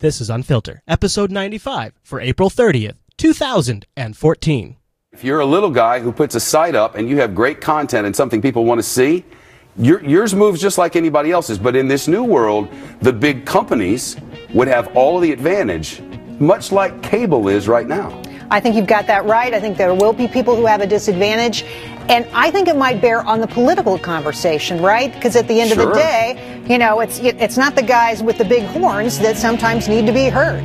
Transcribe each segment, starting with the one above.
This is Unfilter, episode 95 for April 30th, 2014. If you're a little guy who puts a site up and you have great content and something people want to see, your, yours moves just like anybody else's. But in this new world, the big companies would have all of the advantage, much like cable is right now. I think you've got that right. I think there will be people who have a disadvantage. And I think it might bear on the political conversation, right? Because at the end Sure. of the day, you know, it's it's not the guys with the big horns that sometimes need to be heard.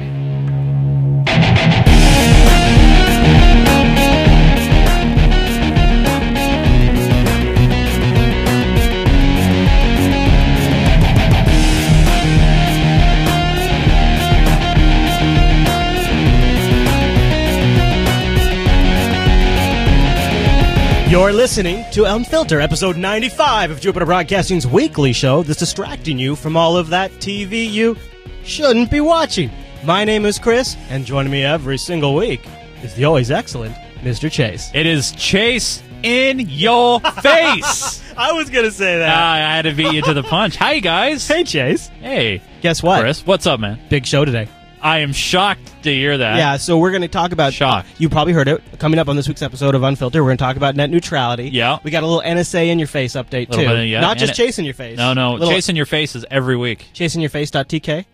You're listening to Unfilter, episode 95 of Jupiter Broadcasting's weekly show that's distracting you from all of that TV you shouldn't be watching. My name is Chris, and joining me every single week is the always excellent Mr. Chase. It is Chase in your face. I was going to say that. Ah, I had to beat you to the punch. Hi, guys. hey, Chase. Hey, Guess what? Chris. What's up, man? Big show today. I am shocked to hear that. Yeah, so we're going to talk about. Shock. You probably heard it coming up on this week's episode of Unfiltered. We're going to talk about net neutrality. Yeah. we got a little NSA in your face update too. Bit, yeah, Not just and chasing your face. No, no. Little Chasing your face is every week. chasingyourface.tk.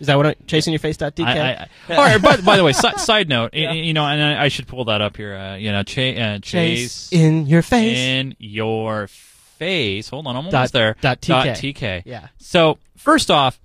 Is that what? I, chasingyourface.tk. I, I, I, all right. By, by the way, si- side note, y- you know, and I, I should pull that up here. Uh, you know, cha- uh, Chase chase in your face. in your face. Hold on, I'm almost Dot- there. dot TK. TK. Yeah. So first off,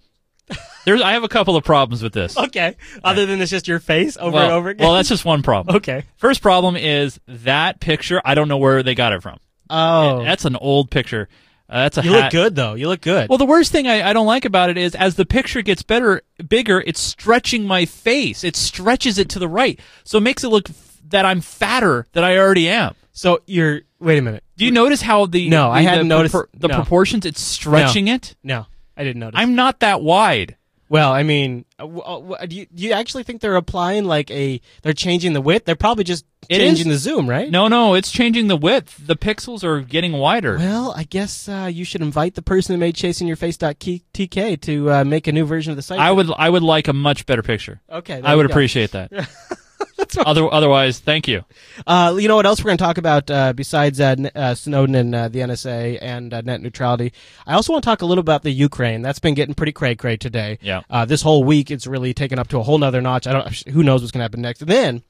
there's I have a couple of problems with this. Okay. Other than it's just your face over well, and over again. well, that's just one problem. okay. First problem is that picture. I don't know where they got it from. Oh, That's an old picture. Uh, that's a you hat. look good though. You look good. Well, the worst thing I, I don't like about it is as the picture gets better, bigger, it's stretching my face. It stretches it to the right, so it makes it look f- that I'm fatter than I already am. so you're. Wait a minute. Do you notice how the No, the, I hadn't the noticed- the no. proportions? It's stretching it. No, I didn't notice. I'm not that wide. Well, I mean, uh, uh, w- do you, do you actually think they're applying like a? They're changing the width. They're probably just It changing is- the zoom, right? No, no, it's changing the width. The pixels are getting wider. Well, I guess uh, you should invite the person that made chasingyourface.tk to uh, make a new version of the site. I would I would like a much better picture. Okay, I would appreciate that. Other, otherwise, thank you. Uh, you know what else we're going to talk about uh, besides uh, uh, Snowden and uh, the NSA and uh, net neutrality? I also want to talk a little about the Ukraine. That's been getting pretty cray cray today. Yeah. Uh, this whole week, it's really taken up to a whole nother notch. I don't. Who knows what's going to happen next? And then.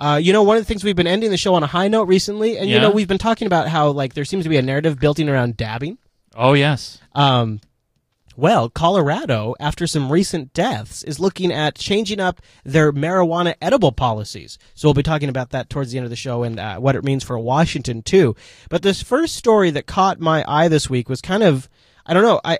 Uh, you know, one of the things we've been ending the show on a high note recently, and you know, we've been talking about how like there seems to be a narrative building around dabbing. Oh yes. Um, well, Colorado, after some recent deaths, is looking at changing up their marijuana edible policies. So we'll be talking about that towards the end of the show and uh, what it means for Washington too. But this first story that caught my eye this week was kind of, I don't know, I,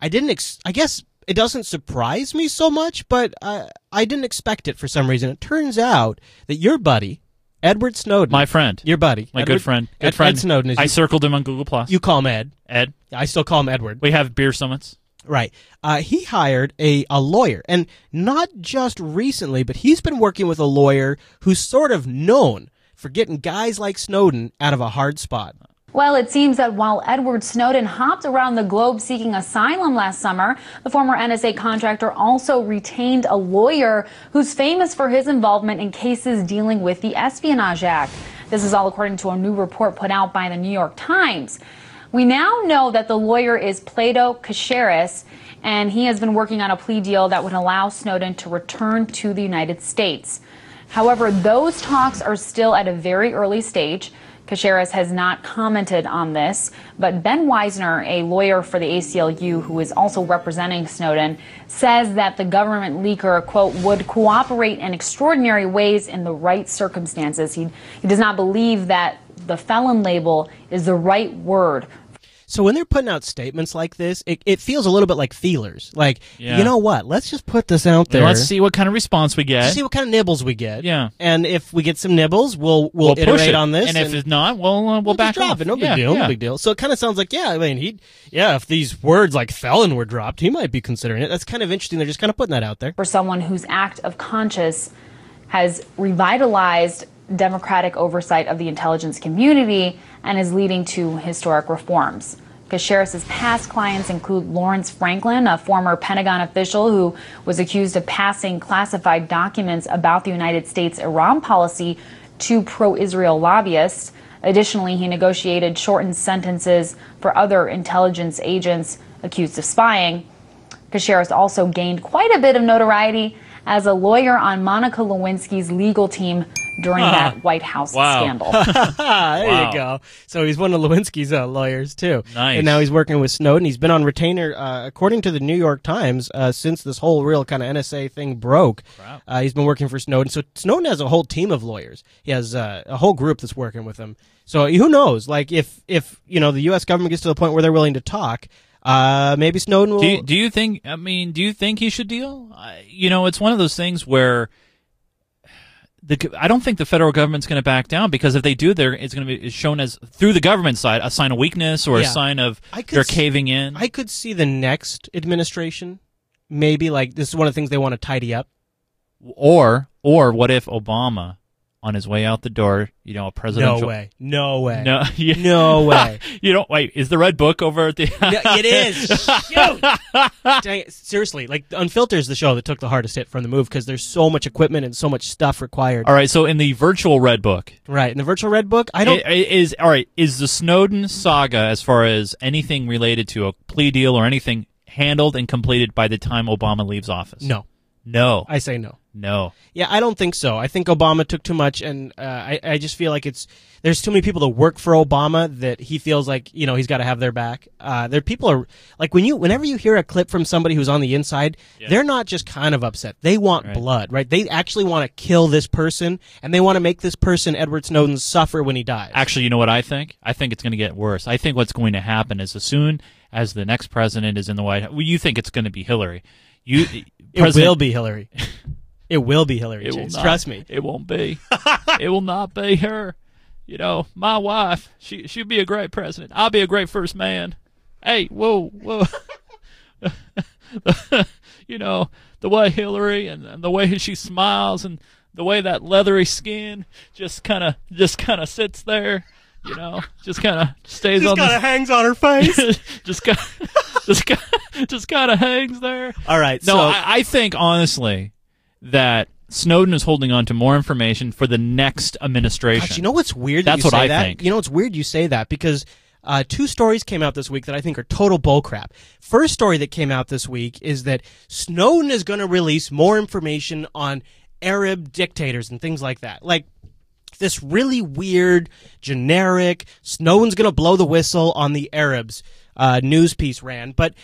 I didn't, ex- I guess it doesn't surprise me so much, but uh, I didn't expect it for some reason. It turns out that your buddy, Edward Snowden, My friend. your buddy, My Edward- good friend. Good Ed, friend. Ed Snowden, is I circled him on Google Plus. you call him Ed. Ed. I still call him Edward. We have beer summits. Right. Uh, he hired a, a lawyer, and not just recently, but he's been working with a lawyer who's sort of known for getting guys like Snowden out of a hard spot. Well, it seems that while Edward Snowden hopped around the globe seeking asylum last summer, the former NSA contractor also retained a lawyer who's famous for his involvement in cases dealing with the Espionage Act. This is all according to a new report put out by the New York Times. We now know that the lawyer is Plato Cacheris, and he has been working on a plea deal that would allow Snowden to return to the United States. However, those talks are still at a very early stage. Caceres has not commented on this, but Ben Wizner, a lawyer for the ACLU who is also representing Snowden, says that the government leaker, quote, would cooperate in extraordinary ways in the right circumstances. He, he does not believe that the felon label is the right word So when they're putting out statements like this, it, it feels a little bit like feelers. Like, Yeah. you know what? Let's just put this out there. Let's see what kind of response we get. see what kind of nibbles we get. Yeah. And if we get some nibbles, we'll we'll, we'll push iterate it. on this. and if it's not, we'll uh, we'll, back just drop off. it. No big Yeah, deal. yeah. No big deal. So it kind of sounds like, yeah, I mean, he, yeah, if these words like felon were dropped, he might be considering it. That's kind of interesting. They're just kind of putting that out there. for someone whose act of conscience has revitalized democratic oversight of the intelligence community and is leading to historic reforms. Cacheris' past clients include Lawrence Franklin, a former Pentagon official who was accused of passing classified documents about the United States Iran policy to pro Israel lobbyists. Additionally, he negotiated shortened sentences for other intelligence agents accused of spying. Cacheris also gained quite a bit of notoriety as a lawyer on Monica Lewinsky's legal team during that White House Wow. scandal. There Wow. you go. So he's one of Lewinsky's uh, lawyers too. Nice. And now he's working with Snowden. He's been on retainer, uh, according to the New York Times, uh, since this whole real kind of NSA thing broke. Wow. Uh, he's been working for Snowden. So Snowden has a whole team of lawyers. He has uh, a whole group that's working with him. So who knows? Like if if you know the U.S. government gets to the point where they're willing to talk, uh, maybe Snowden will. Do you, do you think? I mean, do you think he should deal? I, you know, it's one of those things where the I don't think the federal government's going to back down because if they do, they're it's going to be shown as through the government side a sign of weakness or Yeah. a sign of they're s- caving in. I could see the next administration. Maybe like this is one of the things they want to tidy up. or or what if Obama on his way out the door, you know, a presidential No way. No way. No, yeah. No way. you don't wait. Is the red book over at the? No, it is. Shoot. Dang it. Seriously, like Unfiltered is the show that took the hardest hit from the move because there's so much equipment and so much stuff required. All right. So in the virtual red book, Right. In the virtual red book, I don't. i- i- is all right. Is the Snowden saga, as far as anything related to a plea deal or anything, handled and completed by the time Obama leaves office? no. no, I say no. No. Yeah, I don't think so. I think Obama took too much, and uh, I, I just feel like it's there's too many people that work for Obama that he feels like you know he's got to have their back. Uh, there people are like when you whenever you hear a clip from somebody who's on the inside, they're not just kind of upset. They want Right. blood, right? They actually want to kill this person, and they want to make this person Edward Snowden suffer when he dies. Actually, you know what I think? I think it's going to get worse. I think what's going to happen is as soon as the next president is in the White House, well, you think it's going to be Hillary. You, it will be Hillary. it will be Hillary. It will Chase. not. Trust me. It won't be. it will not be her. You know, my wife. She she'll be a great president. I'll be a great first man. Hey, whoa, whoa. you know the way Hillary and, and the way she smiles and the way that leathery skin just kind of just kind of sits there. You know, just kind of stays Just on Just kind the of hangs on her face. just kind just kind just kind of hangs there. All right. No, so I, I think honestly that Snowden is holding on to more information for the next administration. Gosh, you know what's weird? That That's you what say I that? think. You know what's weird? You say that because uh, two stories came out this week that I think are total bullcrap. First story that came out this week is that Snowden is going to release more information on Arab dictators and things like that. Like this really weird, generic Snowden's going to blow the whistle on the Arabs uh, news piece ran, but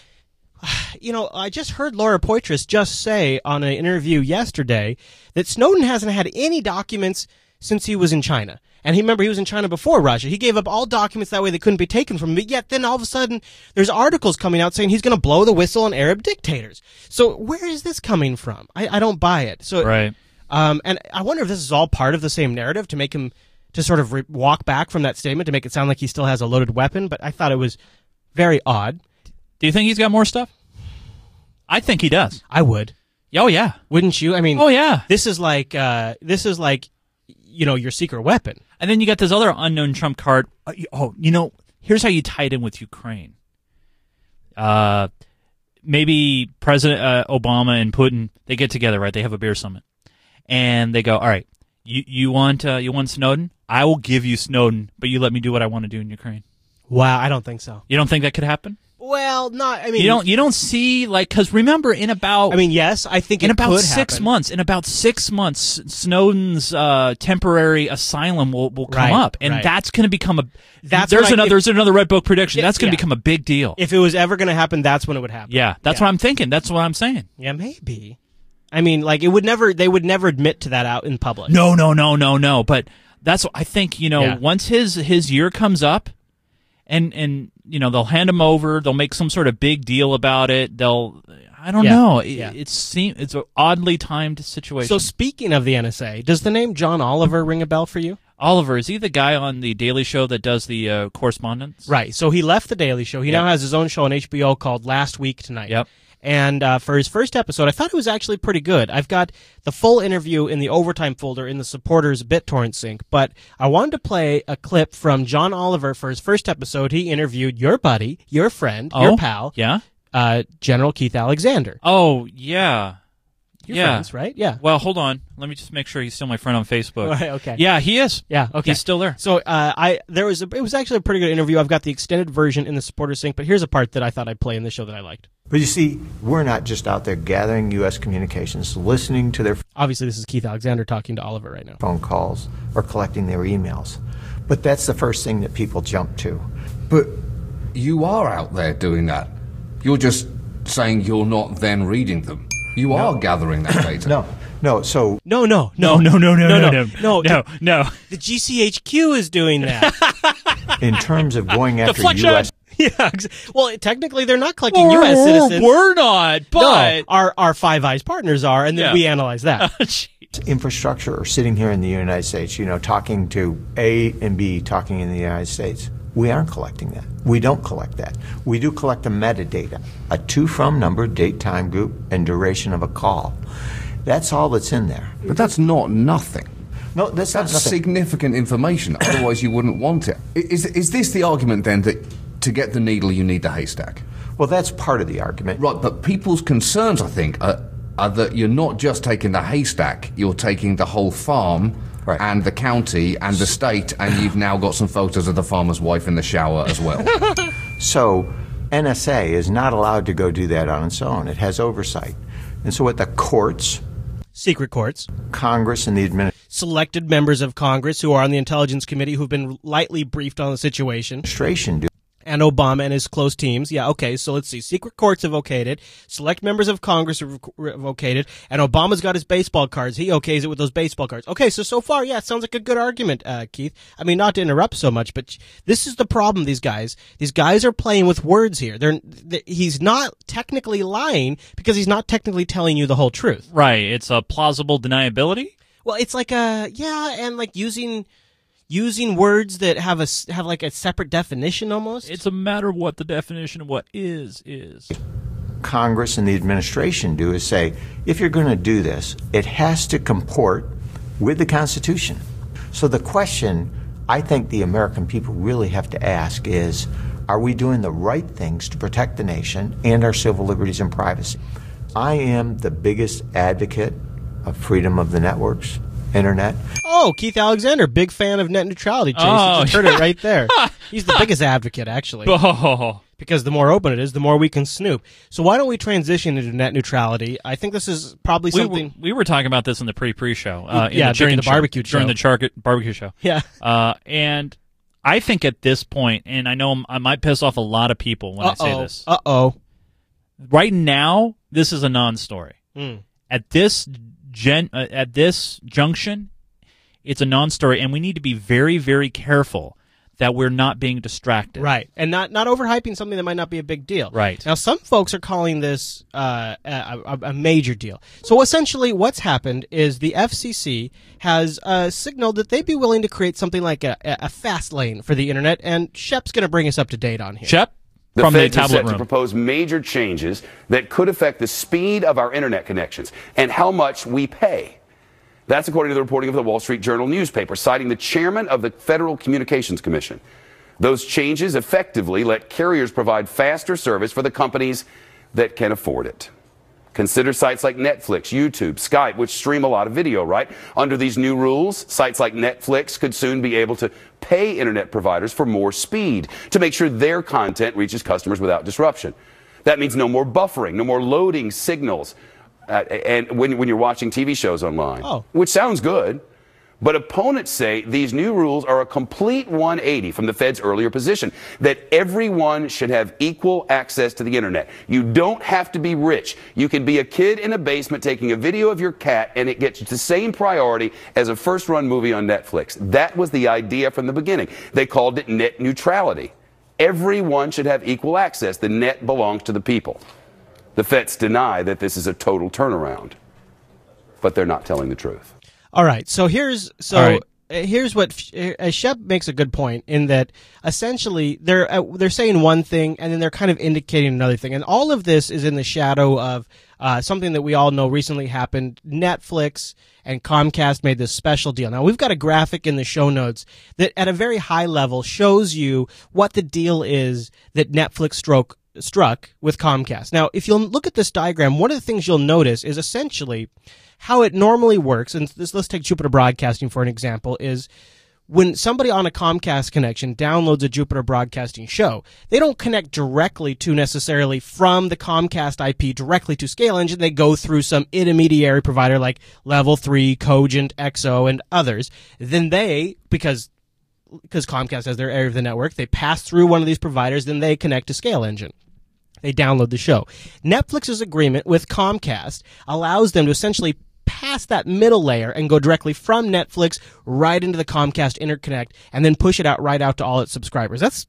you know, I just heard Laura Poitras just say on an interview yesterday that Snowden hasn't had any documents since he was in China. And he remember he was in China before Russia. He gave up all documents that way they couldn't be taken from him. But yet then all of a sudden there's articles coming out saying he's going to blow the whistle on Arab dictators. So where is this coming from? I, I don't buy it. So Right. um, and I wonder if this is all part of the same narrative to make him to sort of re- walk back from that statement to make it sound like he still has a loaded weapon. But I thought it was very odd. Do you think he's got more stuff? I think he does. I would. Oh yeah. Wouldn't you? I mean, Oh yeah. this is like uh, this is like you know your secret weapon. And then you got this other unknown trump card. Uh, Oh, you know, here's how you tie it in with Ukraine. Uh, maybe President uh, Obama and Putin they get together, right? They have a beer summit, and they go, "All right, you you want uh, you want Snowden? I will give you Snowden, but you let me do what I want to do in Ukraine." Wow, I don't think so. You don't think that could happen? Well, not. I mean, You don't. You don't see like because remember in about I mean, yes, I think in about six happen. months, in about six months, Snowden's uh, temporary asylum will, will come Right, up, and right. that's going to become a. That's there's what I- another. if- there's another red book prediction. Yeah, that's going to yeah. become a big deal. If it was ever going to happen, that's when it would happen. yeah, that's Yeah. what I'm thinking. That's what I'm saying. Yeah, maybe. I mean, like it would never. They would never admit to that out in public. No, no, no, no, no. But that's what I think. You know, Yeah. once his his year comes up, and and you know they'll hand him over. They'll make some sort of big deal about it. They'll. I don't Yeah, know. It, yeah. It's seem it's an oddly timed situation. So speaking of the NSA, does the name John Oliver ring a bell for you? Oliver is he the guy on the Daily Show that does the uh, correspondence? Right. So he left the Daily Show. He Yep. now has his own show on HBO called Last Week Tonight. Yep. And uh, for his first episode, I thought it was actually pretty good. I've got the full interview in the overtime folder in the supporters BitTorrent sync, but I wanted to play a clip from John Oliver for his first episode. He interviewed your buddy, your friend, Oh, your pal, Yeah. uh, General Keith Alexander. Oh, yeah. Your yeah. friends, right? Yeah. Well, hold on. Let me just make sure he's still my friend on Facebook. Right, okay. Yeah, he is. Yeah, okay. He's still there. So uh, I there was a, it was actually a pretty good interview. I've got the extended version in the supporter sync, but here's a part that I thought I'd play in the show that I liked. But you see, we're not just out there gathering U.S. communications, listening to their Obviously, this is Keith Alexander talking to Oliver right now. phone calls or collecting their emails. But that's the first thing that people jump to. But you are out there doing that. You're just saying you're not then reading them. You are gathering that data. No, no. So No, no, No, no, no, no, no, no, no, no, no. The GCHQ is doing that. in terms of going after Deflection! U.S. yeah. ex- Well, technically, they're not collecting U.S. citizens. We're not, but no, our our Five Eyes partners are, and then Yeah. we analyze that. infrastructure are sitting here in the United States, you know, talking to A and B, talking in the United States. We aren't collecting that. We don't collect that. We do collect the metadata, a to from number, date, time, group, and duration of a call. That's all that's in there. But that's not nothing. No, that's, That's significant information. Otherwise, you wouldn't want it. Is, Is, is this the argument then that to get the needle, you need the haystack? Well, that's part of the argument. Right, but people's concerns, I think, are, are that you're not just taking the haystack, you're taking the whole farm Right. and the county and the state, and you've now got some photos of the farmer's wife in the shower as well. So, NSA is not allowed to go do that on its own. It has oversight. And so, what the courts, Secret courts, Congress, and the administration selected members of Congress who are on the Intelligence Committee who've been lightly briefed on the situation, do and Obama and his close teams. Yeah, okay, so let's see. Secret courts have okayed it. Select members of Congress have okayed it. And Obama's got his baseball cards. He okays it with those baseball cards. Okay, so so far, yeah, it sounds like a good argument, uh, Keith. I mean, not to interrupt so much, but this is the problem, these guys. These guys are playing with words here. They're, they, he's not technically lying because he's not technically telling you the whole truth. right. It's a plausible deniability. Well, it's like a yeah, and like using using words that have a s- have like a separate definition almost. It's a matter of what the definition of what is is. Congress and the administration do is say, if you're going to do this, it has to comport with the Constitution. So the question I think the American people really have to ask is, are we doing the right things to protect the nation and our civil liberties and privacy? I am the biggest advocate of freedom of the networks, internet. oh, Keith Alexander, big fan of net neutrality. Chase, Oh, you just heard it right there. He's the biggest advocate actually, Oh, because the more open it is, the more we can snoop. So why don't we transition into net neutrality? I think this is probably we, something. we were talking about this in the pre-pre show. Uh, in Yeah, the during chicken the show, barbecue during show. the char- barbecue show. yeah. Uh, and I think at this point, and I know I might piss off a lot of people when I say Uh-oh. this. Uh-oh. right now, this is a non-story. Hmm. At this gen, uh, at this junction, it's a non-story, and we need to be very, very careful that we're not being distracted. Right, and not not overhyping something that might not be a big deal. Right. now, some folks are calling this uh, a, a, major deal. So essentially, what's happened is the FCC has uh, signaled that they'd be willing to create something like a, a fast lane for the internet, and Shep's going to bring us up to date on here. Shep The from are tablet set to propose major changes that could affect the speed of our internet connections and how much we pay. That's according to the reporting of the Wall Street Journal newspaper, citing the chairman of the Federal Communications Commission. Those changes effectively let carriers provide faster service for the companies that can afford it. Consider sites like Netflix, YouTube, Skype, which stream a lot of video, right? Under these new rules, sites like Netflix could soon be able to pay internet providers for more speed to make sure their content reaches customers without disruption. That means no more buffering, no more loading signals, uh, and when, when you're watching TV shows online, Oh. which sounds good. But opponents say these new rules are a complete 180 from the Fed's earlier position that everyone should have equal access to the internet. You don't have to be rich. You can be a kid in a basement taking a video of your cat and it gets the same priority as a first run movie on Netflix. That was the idea from the beginning. They called it net neutrality. Everyone should have equal access. The net belongs to the people. The Feds deny that this is a total turnaround, but they're not telling the truth. All right, so here's so right. uh, here's what uh, Shep makes a good point in that essentially they're uh, they're saying one thing and then they're kind of indicating another thing, and all of this is in the shadow of uh, something that we all know recently happened. Netflix and Comcast made this special deal. Now we've got a graphic in the show notes that at a very high level shows you what the deal is that Netflix stroke struck with Comcast. Now, if you'll look at this diagram, one of the things you'll notice is essentially how it normally works. And this, let's take Jupiter Broadcasting for an example is when somebody on a Comcast connection downloads a Jupiter Broadcasting show, they don't connect directly to necessarily from the Comcast IP directly to Scale Engine. They go through some intermediary provider like Level 3, Cogent, XO, and others. Then they, because because Comcast has their area of the network, they pass through one of these providers, then they connect to Scale Engine. They download the show. Netflix's agreement with Comcast allows them to essentially pass that middle layer and go directly from Netflix right into the Comcast interconnect and then push it out right out to all its subscribers. That's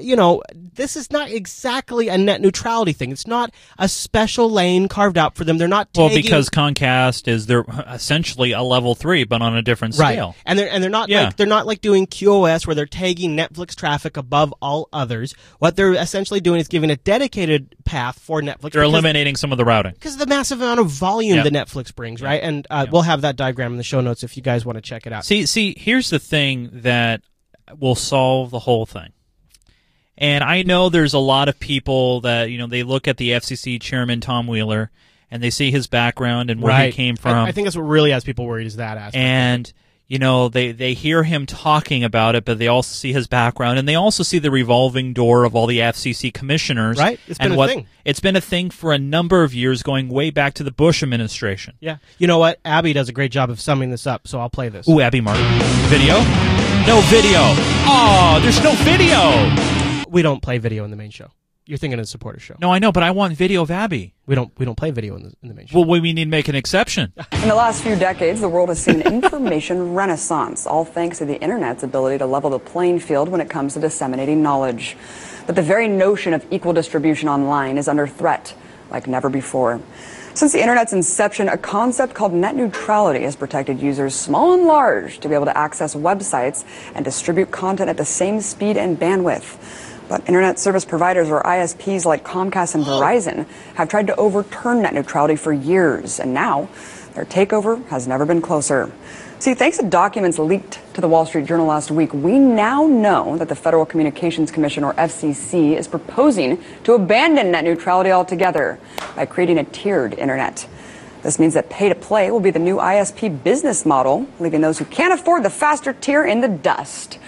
you know, this is not exactly a net neutrality thing. It's not a special lane carved out for them. They're not well because Comcast is they're essentially a level three, but on a different scale. Right. And they're and they're not yeah. like they're not like doing QoS where they're tagging Netflix traffic above all others. What they're essentially doing is giving a dedicated path for Netflix. They're eliminating some of the routing because of the massive amount of volume yep. that Netflix brings, right? And uh, yep. we'll have that diagram in the show notes if you guys want to check it out. See, see, here's the thing that will solve the whole thing and I know there's a lot of people that, you know, they look at the FCC chairman, Tom Wheeler, and they see his background and where right. he came from. I, I, think that's what really has people worried is that aspect. And, you know, they, they hear him talking about it, but they also see his background and they also see the revolving door of all the FCC commissioners. Right. It's been a what, thing. It's been a thing for a number of years going way back to the Bush administration. Yeah. You know what? Abby does a great job of summing this up, so I'll play this. Ooh, Abby Martin. Video? No video. Oh, there's no video we don't play video in the main show. You're thinking of the supporter show. No, I know, but I want video of Abby. We don't we don't play video in the, in the main show. Well, we need to make an exception. In the last few decades, the world has seen an information renaissance, all thanks to the internet's ability to level the playing field when it comes to disseminating knowledge. But the very notion of equal distribution online is under threat like never before. Since the internet's inception, a concept called net neutrality has protected users, small and large, to be able to access websites and distribute content at the same speed and bandwidth. But internet service providers or ISPs like Comcast and Verizon have tried to overturn net neutrality for years, and now their takeover has never been closer. See, thanks to documents leaked to the Wall Street Journal last week, we now know that the Federal Communications Commission, or FCC, is proposing to abandon net neutrality altogether by creating a tiered internet. This means that pay to play will be the new ISP business model, leaving those who can't afford the faster tier in the dust.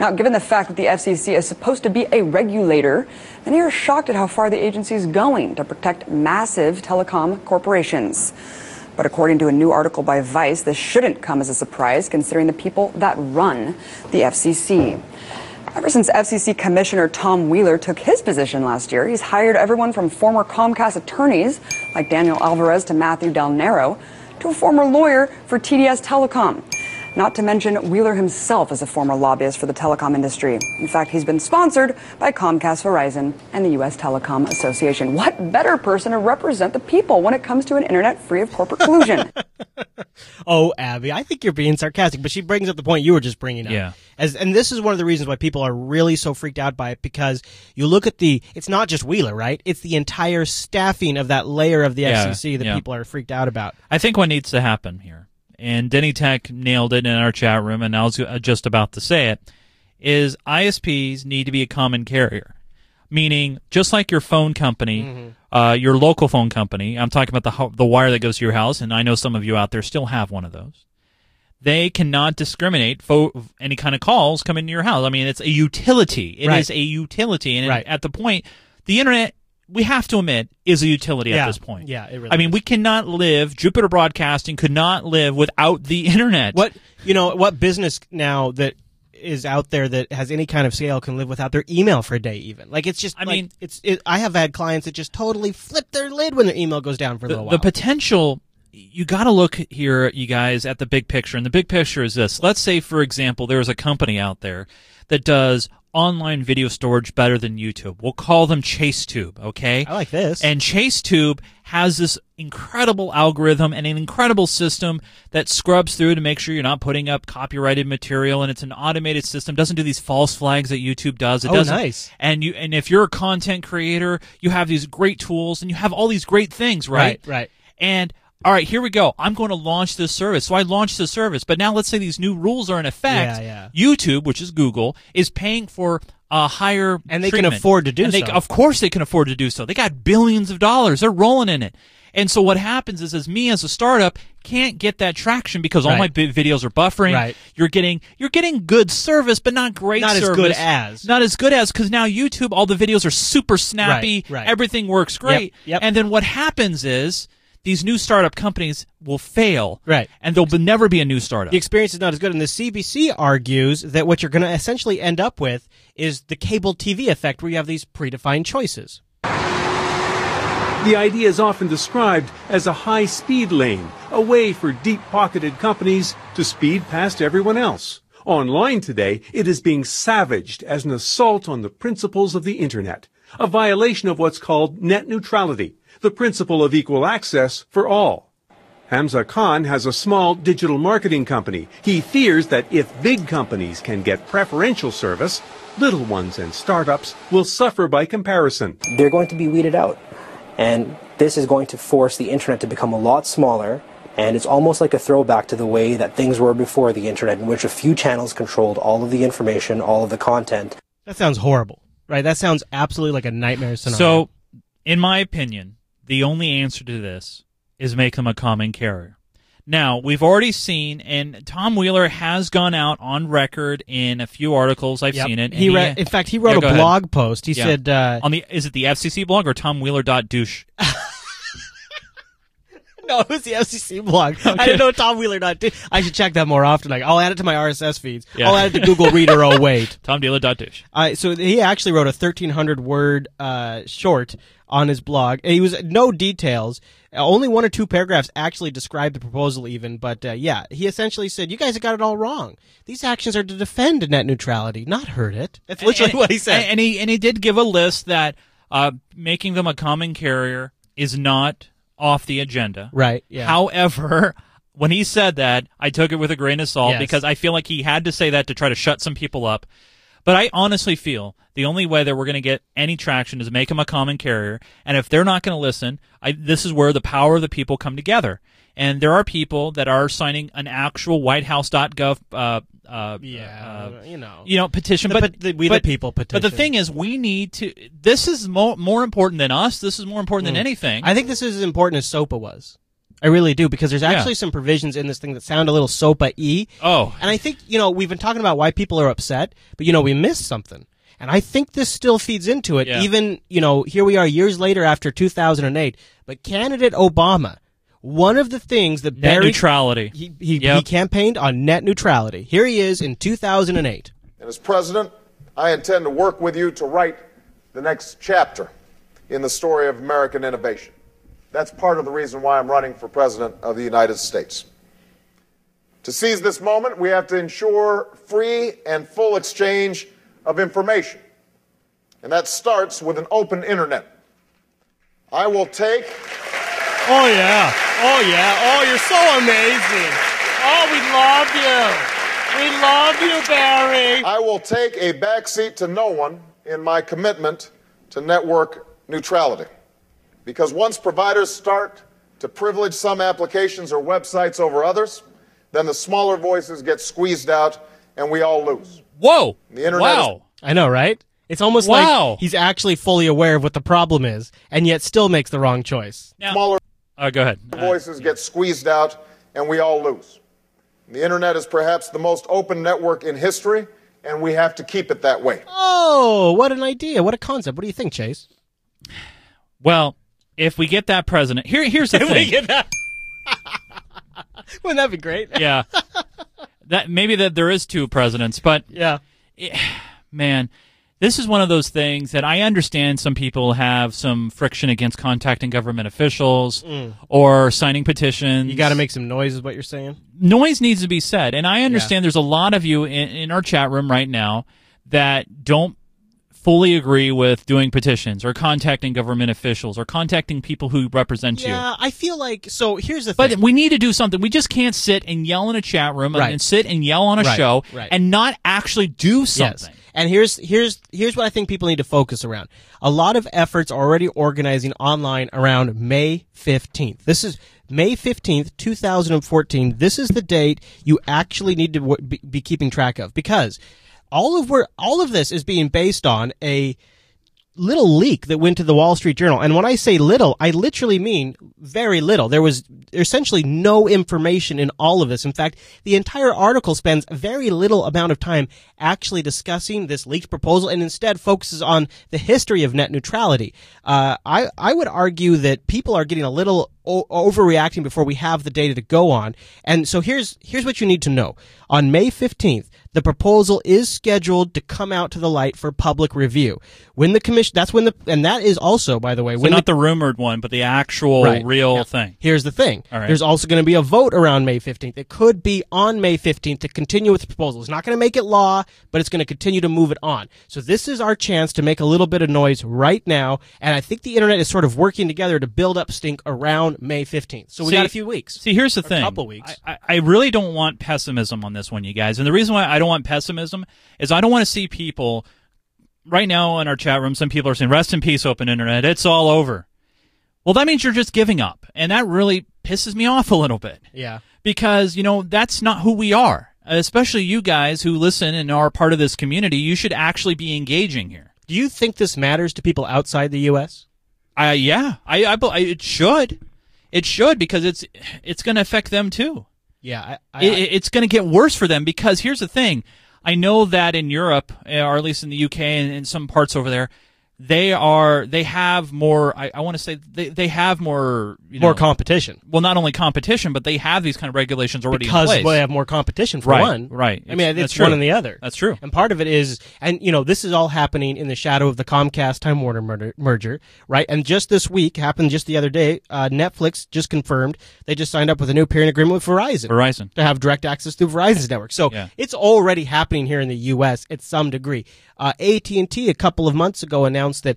Now, given the fact that the FCC is supposed to be a regulator, many are shocked at how far the agency is going to protect massive telecom corporations. But according to a new article by Vice, this shouldn't come as a surprise considering the people that run the FCC. Ever since FCC Commissioner Tom Wheeler took his position last year, he's hired everyone from former Comcast attorneys like Daniel Alvarez to Matthew Del Nero to a former lawyer for TDS Telecom. Not to mention, Wheeler himself is a former lobbyist for the telecom industry. In fact, he's been sponsored by Comcast, Verizon, and the U.S. Telecom Association. What better person to represent the people when it comes to an internet free of corporate collusion? oh, Abby, I think you're being sarcastic, but she brings up the point you were just bringing up. Yeah. As, and this is one of the reasons why people are really so freaked out by it because you look at the, it's not just Wheeler, right? It's the entire staffing of that layer of the yeah, FCC that yeah. people are freaked out about. I think what needs to happen here and Denny Tech nailed it in our chat room, and I was just about to say it, is ISPs need to be a common carrier. Meaning, just like your phone company, mm-hmm. uh, your local phone company, I'm talking about the, the wire that goes to your house, and I know some of you out there still have one of those. They cannot discriminate for any kind of calls coming to your house. I mean, it's a utility. It right. is a utility. And right. at the point, the internet we have to admit is a utility yeah. at this point. Yeah, it really I mean, is. we cannot live. Jupiter Broadcasting could not live without the internet. What you know? What business now that is out there that has any kind of scale can live without their email for a day? Even like it's just. I like, mean, it's. It, I have had clients that just totally flip their lid when their email goes down for a the, little while. the potential. You got to look here, you guys, at the big picture. And the big picture is this. Let's say, for example, there is a company out there that does online video storage better than YouTube. We'll call them ChaseTube, okay? I like this. And ChaseTube has this incredible algorithm and an incredible system that scrubs through to make sure you're not putting up copyrighted material and it's an automated system. Doesn't do these false flags that YouTube does. It Oh, doesn't. nice. And you and if you're a content creator, you have these great tools and you have all these great things, right? Right, right. And all right, here we go. I'm going to launch this service. So I launched the service, but now let's say these new rules are in effect. Yeah, yeah. YouTube, which is Google, is paying for a higher And they can afford to do And they- so. Of course, they can afford to do so. They got billions of dollars. They're rolling in it. And so what happens is, as me as a startup can't get that traction because all Right. my videos are buffering. Right. You're getting you're getting good service, but not great. Not as good as. Not as good as because now YouTube, all the videos are super snappy. Right, right. Everything works great. yep. And then what happens is these new startup companies will fail. Right. And there'll be, never be a new startup. The experience is not as good. And the CBC argues that what you're going to essentially end up with is the cable TV effect where you have these predefined choices. The idea is often described as a high speed lane, a way for deep pocketed companies to speed past everyone else. Online today, it is being savaged as an assault on the principles of the Internet, a violation of what's called net neutrality, the principle of equal access for all. Hamza Khan has a small digital marketing company. He fears that if big companies can get preferential service, little ones and startups will suffer by comparison. they're going to be weeded out. And this is going to force the internet to become a lot smaller. And it's almost like a throwback to the way that things were before the internet, in which a few channels controlled all of the information, all of the content. That sounds horrible, right? That sounds absolutely like a nightmare scenario. So, in my opinion, the only answer to this is make them a common carrier. Now, we've already seen, and Tom Wheeler has gone out on record in a few articles. I've Yep. seen it. and He re- in fact, he wrote Yeah, a go ahead. blog post. He Yeah. said, uh, on the is it the FCC blog or TomWheeler.douche? no, it was the FCC blog. I didn't know Tom Wheeler not did. I should check that more often. Like, I'll add it to my RSS feeds. Yeah. I'll add it to Google Reader. Oh, wait. tom TomWheeler.douche. Uh, so he actually wrote a 1300 word uh, short on his blog. He was no details. Uh, Only one or two paragraphs actually described the proposal, even. But uh, yeah, he essentially said, "You guys have got it all wrong. These actions are to defend net neutrality, not hurt it." That's literally And- what he said. And, and he and he did give a list that uh, making them a common carrier is not off the agenda. Right, yeah. However, when he said that, I took it with a grain of salt Yes. because I feel like he had to say that to try to shut some people up. But I honestly feel the only way that we're going to get any traction is make them a common carrier. And if they're not going to listen, I, this is where the power of the people come together. And there are people that are signing an actual WhiteHouse.gov, uh, uh, Yeah, uh, you know. you know, petition. The but the We the People petition. But the thing is, we need to. This is more more important than us. This is more important than anything. I think this is as important as SOPA was. I really do because there's Yeah. actually some provisions in this thing that sound a little SOPA y. Oh. and I think you know we've been talking about why people are upset, but you know we missed something, and I think this still feeds into it. Yeah. Even you know here we are years later after 2008, but candidate Obama, one of the things that Net Barry neutrality. he he, Yep. he campaigned on net neutrality. Here he is in 2008. And as president, I intend to work with you to write the next chapter in the story of American innovation. That's part of the reason why I'm running for president of the United States. To seize this moment, we have to ensure free and full exchange of information. And that starts with an open internet. I will take Oh yeah, oh yeah, oh you're so amazing. Oh, we love you. We love you, Barry. I will take a backseat to no one in my commitment to network neutrality. Because once providers start to privilege some applications or websites over others, then the smaller voices get squeezed out and we all lose. Whoa! The internet wow! I know, right? It's almost Wow. like he's actually fully aware of what the problem is, and yet still makes the wrong choice. Now, Smaller uh, go ahead. voices get squeezed out and we all lose. The internet is perhaps the most open network in history, and we have to keep it that way. Oh, what an idea! What a concept! What do you think, Chase? Well, if we get that president, here, here's the thing. that? Wouldn't that be great? yeah, that maybe that there is two presidents, but Yeah. man, this is one of those things that I understand some people have some friction against contacting government officials or signing petitions. Mm. You got to make some noise, is what you're saying. noise needs to be said. And I understand there's a lot of you in, in our chat room right now that don't fully agree with doing petitions or contacting government officials or contacting people who represent you. Yeah, I feel like so. Here's the thing. But we need to do something. We just can't sit and yell in a chat room Right. and sit and yell on a Right, show right. and not actually do something. Yes. And here's here's here's what I think people need to focus around. A lot of efforts are already organizing online around May 15th. This is May 15th, 2014. This is the date you actually need to be keeping track of because all of where all of this is being based on a little leak that went to the Wall Street Journal. And when I say little, I literally mean very little. There was essentially no information in all of this. In fact, the entire article spends very little amount of time actually discussing this leaked proposal and instead focuses on the history of net neutrality. Uh, I, I would argue that people are getting a little o- overreacting before we have the data to go on. And so here's, here's what you need to know. On May 15th, the proposal is scheduled to come out to the light for public review. When the commission, that's when the, and that is also, by the way, So when not the, rumored one, but the actual Right. real Now, thing. Here's the thing. Right. There's also going to be a vote around May 15th. It could be on May 15th to continue with the proposal. It's not going to make it law, but it's going to continue to move it on. So this is our chance to make a little bit of noise right now. And I think the internet is sort of working together to build up stink around May 15th. So we See- got a few weeks. See, here's the thing. A couple weeks. I, I I really don't want pessimism on this one, you guys. And the reason why I don't want pessimism is I don't want to see people right now in our chat room. Some people are saying, "Rest in peace, open internet. It's all over." Well, that means you're just giving up, and that really pisses me off a little bit Yeah. because you know that's not who we are. Especially you guys who listen and are part of this community. You should actually be engaging here. Do you think this matters to people outside the U.S.? I yeah, I, I, I it should, it should because it's it's going to affect them too. Yeah. I, I, it, it's going to get worse for them because here's the thing. I know that in Europe, uh, or at least in the UK and in some parts over there, they are they have more. I, I want to say they they have more you more know, competition. well, not only competition, but they have these kind of regulations already because in place. they have more competition for Right, one. right. I mean, It's- it's, one and the other. That's true. And part of it is, and you know, this is all happening in the shadow of the Comcast Time Warner murder, merger, right? And just this week, happened just the other day, uh, Netflix just confirmed they just signed up with a new peering agreement with Verizon. Verizon. To have direct access through Verizon's network. So Yeah. it's already happening here in the U.S. at some degree. Uh, AT&T a couple of months ago announced that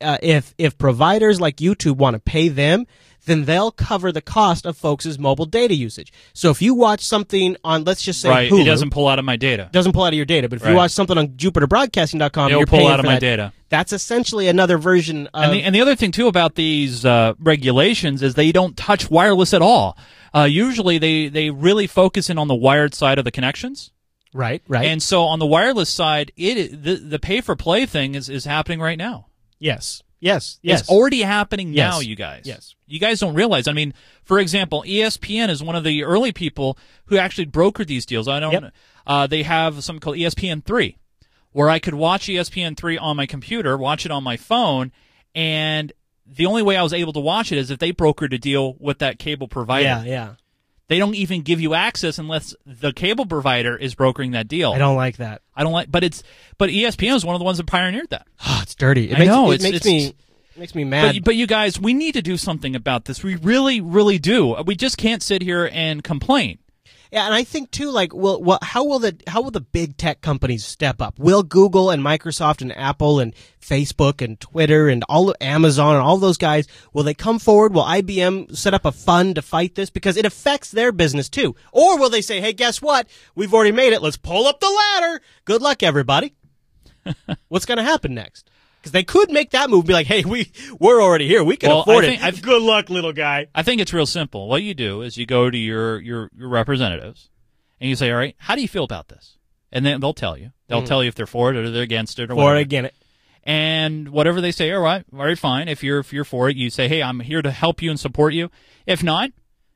uh, if if providers like YouTube want to pay them, then they'll cover the cost of folks' mobile data usage. So if you watch something on, let's just say right, Hulu, it doesn't pull out of my data. doesn't pull out of your data, but if Right. you watch something on JupiterBroadcasting.com, It'll you're pull paying out of my that. data. That's essentially another version of And the, and the other thing too about these uh, regulations is they don't touch wireless at all. Uh, usually they they really focus in on the wired side of the connections. Right, right. And so on the wireless side, it the the pay for play thing is, is happening right now. yes, yes, yes. It's already happening Yes. now, you guys. Yes. You guys don't realize. I mean, for example, ESPN is one of the early people who actually brokered these deals. I don't. Yep. Uh, they have something called ESPN three, where I could watch ESPN three on my computer, watch it on my phone, and the only way I was able to watch it is if they brokered a deal with that cable provider. yeah, yeah. They don't even give you access unless the cable provider is brokering that deal. I don't like that. I don't like, but it's but ESPN is one of the ones that pioneered that. Oh, it's dirty. It I makes, know, it it's- makes it's- me it makes me mad. But, but you guys, we need to do something about this. We really, really do. We just can't sit here and complain. Yeah, and I think too, like, well, how will the how will the big tech companies step up? Will Google and Microsoft and Apple and Facebook and Twitter and all Amazon and all those guys will they come forward? Will IBM set up a fund to fight this because it affects their business too? Or will they say, "Hey, guess what? We've already made it. Let's pull up the ladder. Good luck, everybody." What's going to happen next? Because they could make that move, and be like, "Hey, we we're already here. We can Well, afford I it. I've- Good luck, little guy." I think it's real simple. What you do is you go to your, your, your representatives and you say, all right, how do you feel about this? And then they'll tell you. They'll mm. tell you if they're for it or they're against it or Or whatever. again, it. And whatever they say, all right, all right, fine. If you're if you're for it, you say, hey, I'm here to help you and support you. If not,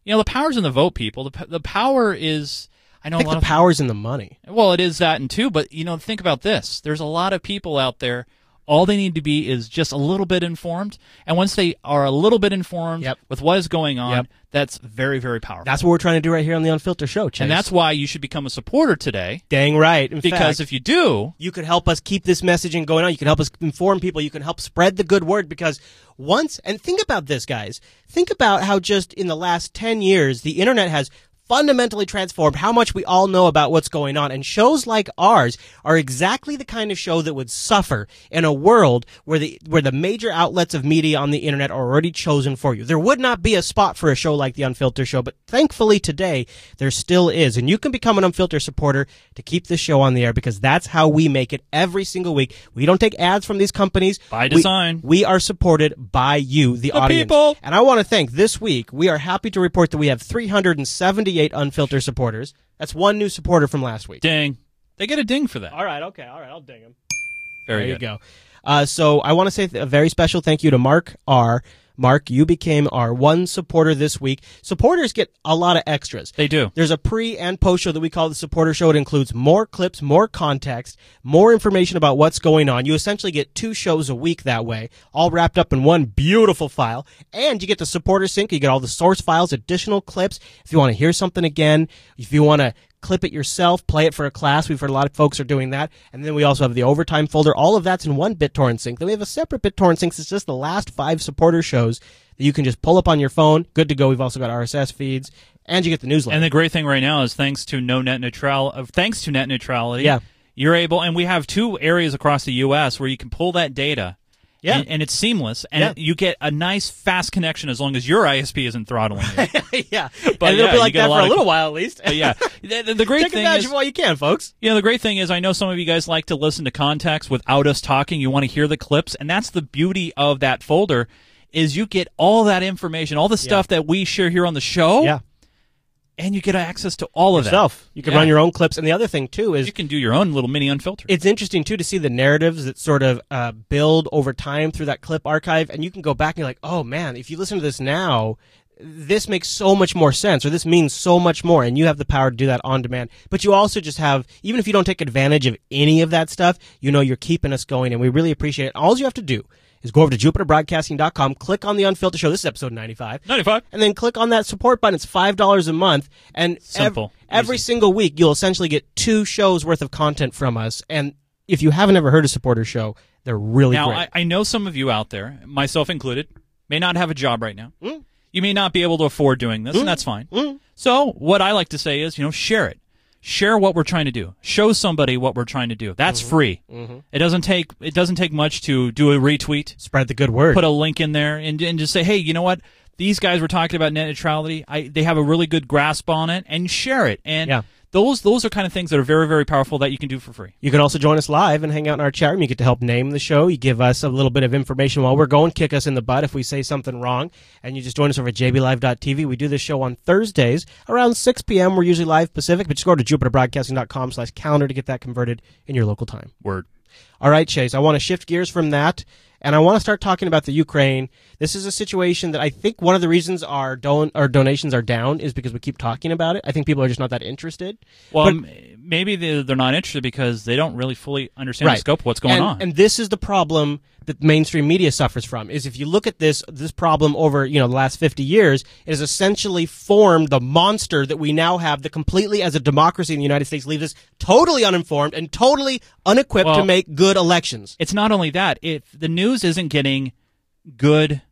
you know, the power's in the vote, people. The, the power is. I know I a think lot the of power's in the money. Well, it is that and two, but you know, think about this. There's a lot of people out there. All they need to be is just a little bit informed, and once they are a little bit informed Yep. with what is going on, Yep. that's very, very powerful. That's what we're trying to do right here on the Unfiltered Show, Chase. and that's why you should become a supporter today, dang right. In because fact, if you do, you could help us keep this messaging going on. You can help us inform people. You can help spread the good word because once, and think about this, guys. Think about how just in the last 10 years, the internet has fundamentally transformed how much we all know about what's going on. And shows like ours are exactly the kind of show that would suffer in a world where the where the major outlets of media on the internet are already chosen for you. There would not be a spot for a show like the Unfiltered Show, but thankfully today there still is. And you can become an Unfiltered supporter to keep this show on the air because that's how we make it every single week. We don't take ads from these companies. By We- design. We, are supported by you, the, The audience. people. And I want to thank this week. We are happy to report that we have 378 Unfiltered supporters. That's one new supporter from last week. Ding. They get a ding for that. All right, okay, all right, I'll ding him. Very there good. you go. Uh, so I want to say th- a very special thank you to Mark R. Mark, you became our one supporter this week. Supporters get a lot of extras. They do. There's a pre and post show that we call the supporter show. It includes more clips, more context, more information about what's going on. You essentially get two shows a week that way, all wrapped up in one beautiful file. And you get the supporter sync. You get all the source files, additional clips. If you want to hear something again, if you want to clip it yourself, play it for a class. We've heard a lot of folks are doing that. And then we also have the overtime folder. All of that's in one BitTorrent sync. Then we have a separate BitTorrent sync. It's just the last five supporter shows that you can just pull up on your phone. Good to go. We've also got RSS feeds and you get the newsletter. And the great thing right now is thanks to no net neutral, uh, thanks to net neutrality, Yeah. you're able, and we have two areas across the U.S. where you can pull that data. Yeah. And, and it's seamless, and Yeah. you get a nice fast connection as long as your ISP isn't throttling you. yeah. But and it'll yeah, be like a that lot for a of- little while at least. yeah, the, the- great Take thing is, while you can, folks. you know, the great thing is, I know some of you guys like to listen to context without us talking. You want to hear the clips, and that's the beauty of that folder. Is you get all that information, all the stuff that we share here on the show, Yeah. And you get access to all of Yourself. that. You can Yeah. run your own clips. And the other thing too is You can do your own little mini unfiltered. it's interesting too to see the narratives that sort of uh, build over time through that clip archive, and you can go back and you're like, oh man, if you listen to this now, this makes so much more sense, or this means so much more, and you have the power to do that on demand. But you also just have, even if you don't take advantage of any of that stuff, you know you're keeping us going, and we really appreciate it. All you have to do is go over to jupiterbroadcasting.com, click on the Unfiltered Show. This is episode 95. 95. And then click on that support button. It's $5 a month. And ev- every Easy. single week, you'll essentially get two shows worth of content from us. And if you haven't ever heard a supporter show, they're really Now, great. I, I know some of you out there, myself included, may not have a job right now. Mm. You may not be able to afford doing this, and that's fine. So, what I like to say is, you know, share it. Share what we're trying to do. Show somebody what we're trying to do. That's Mm-hmm. free. It doesn't take it doesn't take much to do a retweet, Spread the good word. put a link in there, and, and just say, hey, you know what? These guys were talking about net neutrality. I they have a really good grasp on it, and share it. And Yeah. Those those are kind of things that are very very powerful that you can do for free. You can also join us live and hang out in our chat room. You get to help name the show. You give us a little bit of information while we're going, kick us in the butt if we say something wrong. And you just join us over at jblive.tv. We do this show on Thursdays around 6 p.m. We're usually live Pacific, but just go to jupiterbroadcasting.com slash calendar to get that converted in your local time. Word. All right, Chase, I want to shift gears from that and I want to start talking about the Ukraine. This is a situation that I think one of the reasons our don- our donations are down is because we keep talking about it. I think people are just not that interested. Well, But- m- maybe they're, not interested because they don't really fully understand the scope of what's going and, on. And this is the problem that mainstream media suffers from is if you look at this this problem over, you know, the last 50 years, it has essentially formed the monster that we now have that completely as a democracy in the United States leaves us totally uninformed and totally unequipped to make good elections. it's not only that; if the news isn't getting good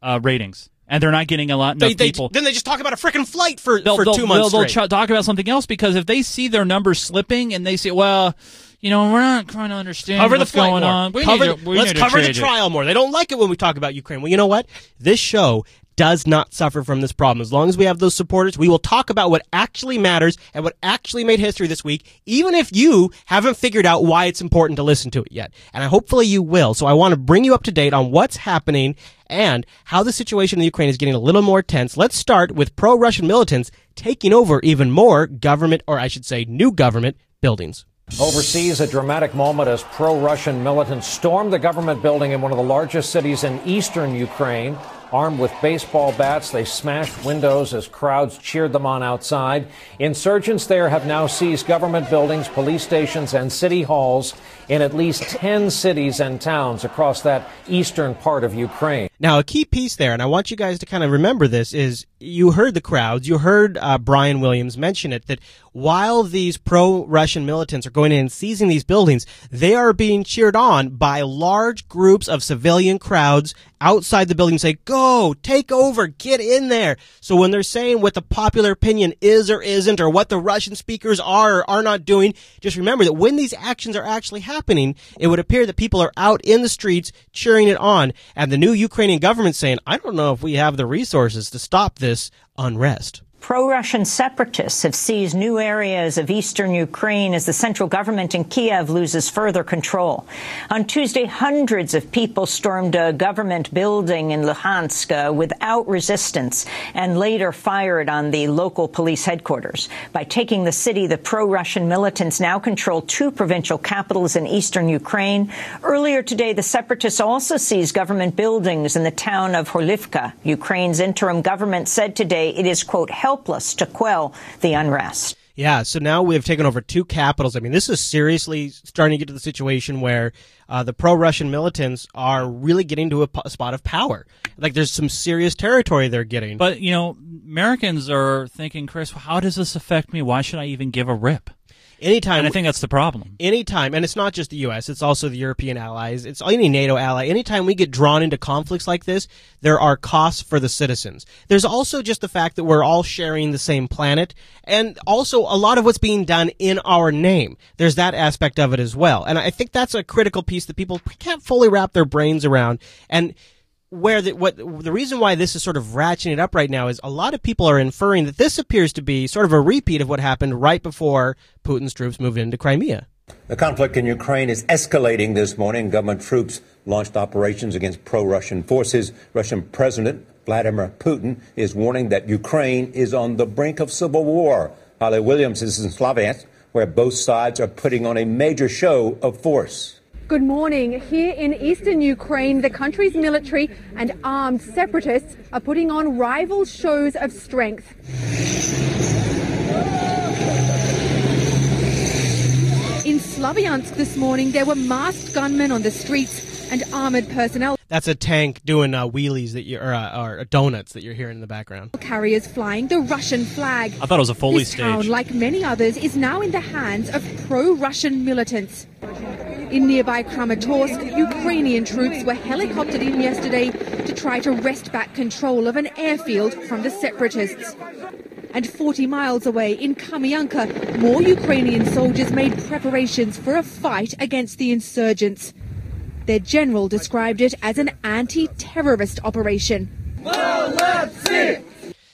uh, ratings, and they're not getting a lot enough They, they, people, then they just talk about a freaking flight for, they'll, for they'll, two months they'll, they'll ch- talk about something else because if they see their numbers slipping and they say, "Well, you know, we're not trying to understand cover the what's flight going more. on," we Cover to, let's cover the change it." trial more. They don't like it when we talk about Ukraine. Well, you know what? This show does not suffer from this problem. As long as we have those supporters, we will talk about what actually matters and what actually made history this week, even if you haven't figured out why it's important to listen to it yet. And I, hopefully you will. So I want to bring you up to date on what's happening and how the situation in Ukraine is getting a little more tense. Let's start with pro-Russian militants taking over even more government, or I should say new government buildings. Overseas, a dramatic moment as pro Russian militants stormed the government building in one of the largest cities in eastern Ukraine. Armed with baseball bats, they smashed windows as crowds cheered them on outside. Insurgents there have now seized government buildings, police stations, and city halls in at least 10 cities and towns across that eastern part of Ukraine. Now, a key piece there, and I want you guys to kind of remember this, is you heard the crowds, you heard uh, Brian Williams mention it, that while these pro-Russian militants are going in and seizing these buildings, they are being cheered on by large groups of civilian crowds outside the building say, go, take over, get in there. So when they're saying what the popular opinion is or isn't, or what the Russian speakers are or are not doing, just remember that when these actions are actually happening, it would appear that people are out in the streets cheering it on, and the new Ukrainian government saying, I don't know if we have the resources to stop this unrest. Pro Russian separatists have seized new areas of eastern Ukraine as the central government in Kiev loses further control. On Tuesday, hundreds of people stormed a government building in Luhansk uh, without resistance and later fired on the local police headquarters. By taking the city, the pro Russian militants now control two provincial capitals in eastern Ukraine. Earlier today, the separatists also seized government buildings in the town of Horlivka. Ukraine's interim government said today it is, quote, helpless to quell the unrest. Yeah, so now we've taken over two capitals. I mean, this is seriously starting to get to the situation where uh, the pro-Russian militants are really getting to a, p- a spot of power. Like, there's some serious territory they're getting. But you know, Americans are thinking, Chris, how does this affect me? Why should I even give a rip? Anytime, and I think that's the problem. Anytime, and it's not just the U.S., it's also the European allies, it's any NATO ally. Anytime we get drawn into conflicts like this, there are costs for the citizens. There's also just the fact that we're all sharing the same planet, and also a lot of what's being done in our name. There's that aspect of it as well. And I think that's a critical piece that people can't fully wrap their brains around. And where the what the reason why this is sort of ratcheting it up right now is a lot of people are inferring that this appears to be sort of a repeat of what happened right before Putin's troops moved into Crimea. The conflict in Ukraine is escalating this morning. Government troops launched operations against pro-Russian forces. Russian President Vladimir Putin is warning that Ukraine is on the brink of civil war. Holly Williams is in Slavyansk, where both sides are putting on a major show of force. Good morning. Here in eastern Ukraine, the country's military and armed separatists are putting on rival shows of strength. In Slavyansk this morning, there were masked gunmen on the streets and armored personnel. That's a tank doing uh, wheelies that you or, uh, or donuts that you're hearing in the background. Carriers flying the Russian flag. I thought it was a Foley this stage. town, like many others, is now in the hands of pro-Russian militants. In nearby Kramatorsk, Ukrainian troops were helicoptered in yesterday to try to wrest back control of an airfield from the separatists. And 40 miles away in Kamyanka, more Ukrainian soldiers made preparations for a fight against the insurgents. Their general described it as an anti-terrorist operation.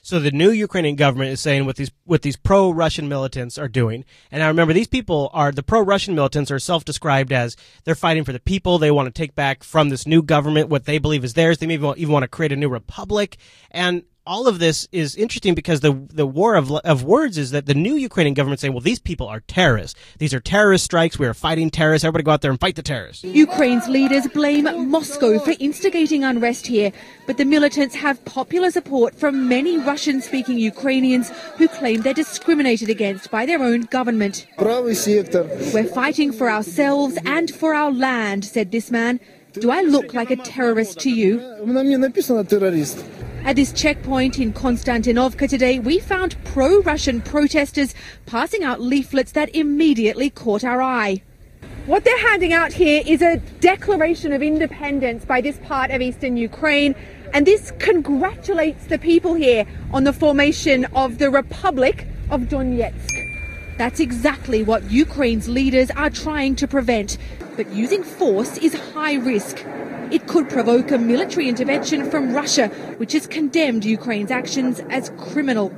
So the new Ukrainian government is saying what these what these pro-Russian militants are doing. And now remember, these people are the pro-Russian militants are self-described as they're fighting for the people. They want to take back from this new government what they believe is theirs. They maybe even want to create a new republic. And all of this is interesting because the the war of of words is that the new Ukrainian government saying, well, these people are terrorists. These are terrorist strikes. We are fighting terrorists. Everybody go out there and fight the terrorists. Ukraine's leaders blame Moscow for instigating unrest here, but the militants have popular support from many Russian-speaking Ukrainians who claim they're discriminated against by their own government. We're fighting for ourselves and for our land, said this man. Do I look like a terrorist to you? At this checkpoint in Konstantinovka today, we found pro-Russian protesters passing out leaflets that immediately caught our eye. What they're handing out here is a declaration of independence by this part of eastern Ukraine, and this congratulates the people here on the formation of the Republic of Donetsk. That's exactly what Ukraine's leaders are trying to prevent. But using force is high risk. It could provoke a military intervention from Russia, which has condemned Ukraine's actions as criminal.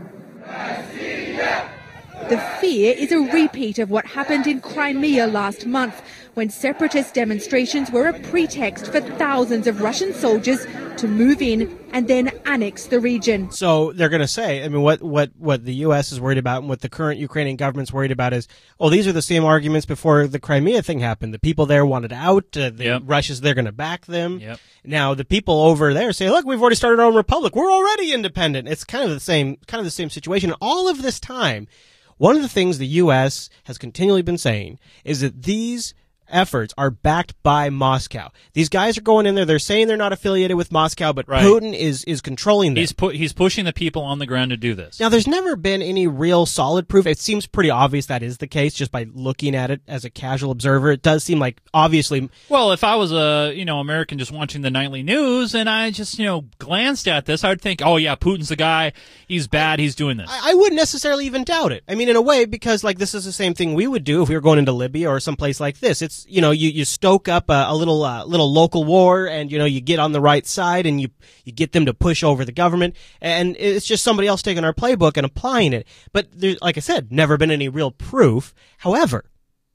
The fear is a repeat of what happened in Crimea last month, when separatist demonstrations were a pretext for thousands of Russian soldiers to move in and then annex the region. So they're going to say, I mean, what, what, what the U.S. is worried about and what the current Ukrainian government's worried about is, oh, these are the same arguments before the Crimea thing happened. The people there wanted out. Uh, the Yep. Russia's, they're going to back them. Yep. Now the people over there say, look, we've already started our own republic. We're already independent. It's kind of the same, kind of the same situation. All of this time, one of the things the U.S. has continually been saying is that these efforts are backed by Moscow. These guys are going in there. They're saying they're not affiliated with Moscow, but Right. Putin is is controlling them. He's pu- he's pushing the people on the ground to do this. Now, there's never been any real solid proof. It seems pretty obvious that is the case just by looking at it as a casual observer. It does seem like obviously Well, if I was a you know American just watching the nightly news and I just you know glanced at this, I'd think, oh yeah, Putin's the guy. He's bad. He's doing this. I wouldn't necessarily even doubt it. I mean, in a way, because like this is the same thing we would do if we were going into Libya or someplace like this. It's you know you, you stoke up a, a little uh, little local war, and you know you get on the right side, and you you get them to push over the government, and it's just somebody else taking our playbook and applying it. But there's, like I said, never been any real proof. However,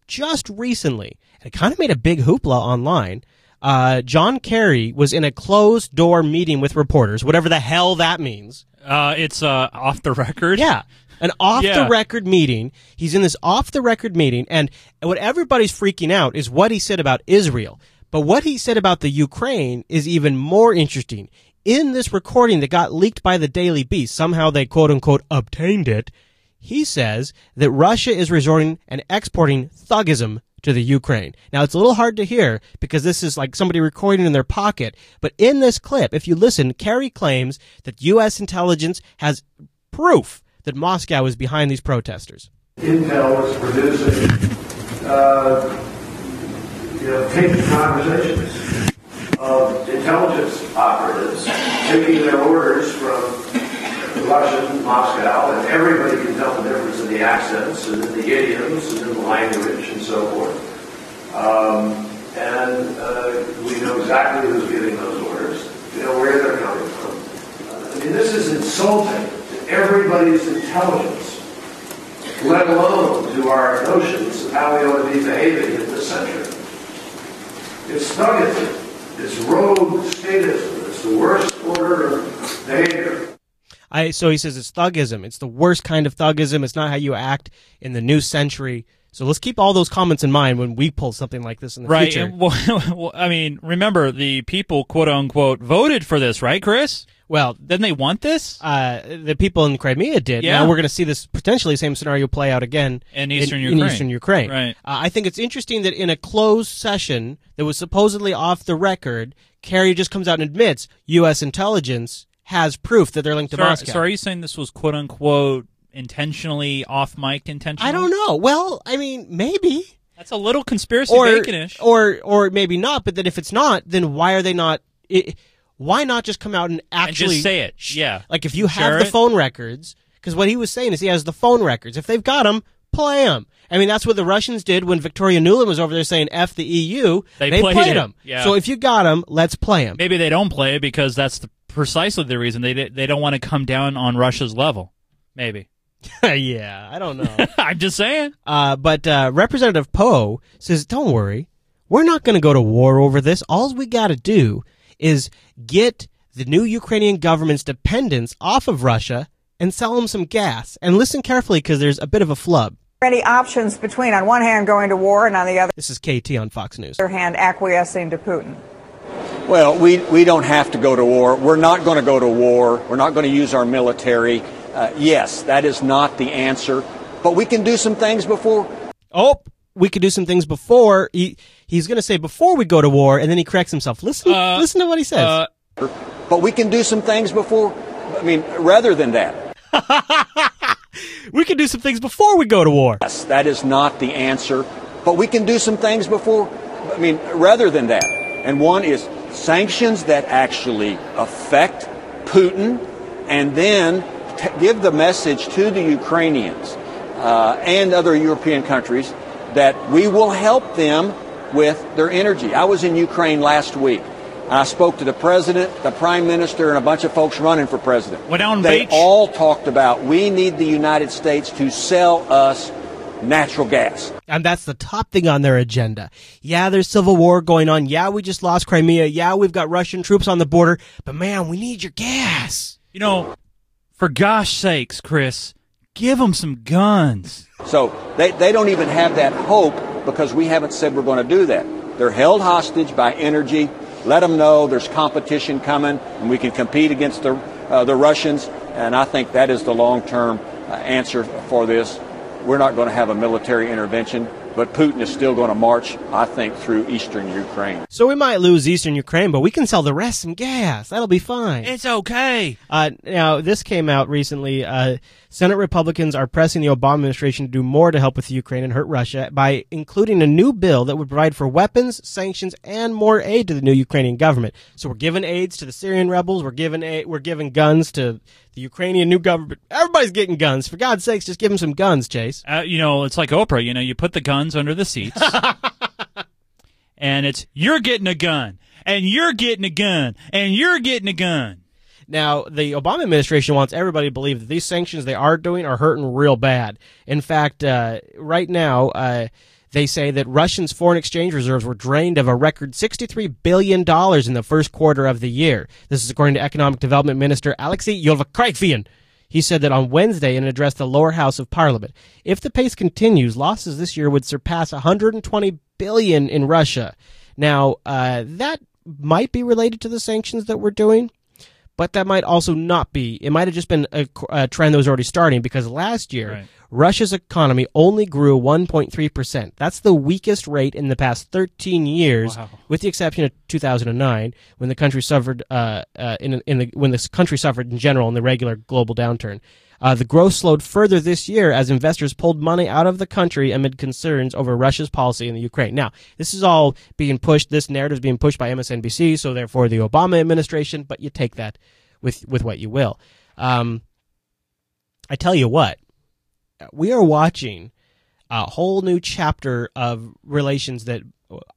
just recently, and it kind of made a big hoopla online. Uh, John Kerry was in a closed door meeting with reporters, whatever the hell that means. Uh, it's uh, off the record. Yeah. An off Yeah. the record meeting. He's in this off the record meeting, and what everybody's freaking out is what he said about Israel. But what he said about the Ukraine is even more interesting. In this recording that got leaked by the Daily Beast, somehow they quote unquote obtained it. He says that Russia is resorting and exporting thugism to the Ukraine. Now it's a little hard to hear because this is like somebody recording in their pocket, but in this clip, if you listen, Kerry claims that U.S. intelligence has proof that Moscow is behind these protesters. Intel was producing, uh, you know, taped conversations of intelligence operatives taking their orders from Russian Moscow, and everybody can tell the difference in the accents and in the idioms and in the language and so forth. Um, and uh, we know exactly who's giving those orders. We know where they're coming from. I mean, this is insulting everybody's intelligence let alone to our notions of how we ought to be behaving in this century. It's thuggism. It's rogue statism. It's the worst order of behavior. I so he says it's thugism. It's the worst kind of thugism. It's not how you act in the new century. So let's keep all those comments in mind when we pull something like this in the Right. future. and, well, I mean, remember the people, quote unquote, voted for this, right, Chris? Well, didn't they want this? Uh, the people in Crimea did. Yeah. Now we're going to see this potentially same scenario play out again In eastern in, Ukraine. eastern Ukraine. Right. Uh, I think it's interesting that in a closed session that was supposedly off the record, Kerry just comes out and admits U.S. intelligence has proof that they're linked to So, Moscow. so are you saying this was, quote unquote, intentionally off mic intentional? I don't know. Well, I mean, maybe. That's a little conspiracy or, baconish. or or maybe not. But then if it's not, then why are they not? i why not just come out and actually just say it. Yeah. Like if you Share have the it. phone records, because what he was saying is he has the phone records. If they've got them, play them. I mean, that's what the Russians did when Victoria Nuland was over there saying "f the EU." They played it. them. Yeah. So if you got them, let's play them. Maybe they don't play it because that's the, precisely the reason they they don't want to come down on Russia's level. Maybe. yeah, I don't know. I'm just saying. Uh, but uh, Representative Poe says, "Don't worry, we're not going to go to war over this. All we got to do is get the new Ukrainian government's dependence off of Russia and sell them some gas. And listen carefully because there's a bit of a flub. Any options between, on one hand, going to war and on the other This is KT on Fox News. Other hand, acquiescing to Putin? Well, we, we don't have to go to war. We're not going to go to war. We're not going to use our military. Uh, yes, that is not the answer. But we can do some things before. Oh, we could do some things before. He, he's going to say before we go to war, and then he corrects himself. Listen, listen to what he says. but we can do some things before. I mean, rather than that. we can do some things before we go to war. Yes, that is not the answer. But we can do some things before. I mean, rather than that. And one is sanctions that actually affect Putin, and then t- give the message to the Ukrainians uh, and other European countries that we will help them with their energy. I was in Ukraine last week. And I spoke to the president, the prime minister, and a bunch of folks running for president. Went down they beach. all talked about we need the United States to sell us natural gas. And that's the top thing on their agenda. Yeah, there's civil war going on. Yeah, we just lost Crimea. Yeah, we've got Russian troops on the border. But man, we need your gas. You know, for gosh sakes, Chris, give them some guns. So they, they don't even have that hope because we haven't said we're going to do that. They're held hostage by energy. Let them know there's competition coming and we can compete against the, uh, the Russians. And I think that is the long term uh, answer for this. We're not going to have a military intervention. But Putin is still going to march, I think, through eastern Ukraine. So we might lose eastern Ukraine, but we can sell the rest some gas. That'll be fine. It's okay. Uh, now, this came out recently. Uh, Senate Republicans are pressing the Obama administration to do more to help with Ukraine and hurt Russia by including a new bill that would provide for weapons, sanctions, and more aid to the new Ukrainian government. So we're giving aids to the Syrian rebels. We're giving aid, we're giving guns to the Ukrainian new government. Everybody's getting guns. For God's sakes, just give them some guns, Chase. Uh, you know, it's like Oprah. You know, you put the guns under the seats, and it's you're getting a gun, and you're getting a gun, and you're getting a gun. Now, the Obama administration wants everybody to believe that these sanctions they are doing are hurting real bad. In fact, uh, right now, uh, they say that Russia's foreign exchange reserves were drained of a record $63 billion in the first quarter of the year. This is according to Economic Development Minister Alexei Ulyukayev. He said that on Wednesday in an address to the lower house of parliament. If the pace continues, losses this year would surpass 120 billion in Russia. Now, uh, that might be related to the sanctions that we're doing but that might also not be. It might have just been a, a trend that was already starting because last year Right. Russia's economy only grew 1.3%. That's the weakest rate in the past 13 years, Wow. with the exception of 2009 when the country suffered uh, uh, in in the when the country suffered in general in the regular global downturn. Uh, the growth slowed further this year as investors pulled money out of the country amid concerns over Russia's policy in the Ukraine. Now, this is all being pushed. This narrative is being pushed by MSNBC, so therefore the Obama administration. But you take that with with what you will. Um, I tell you what, we are watching a whole new chapter of relations that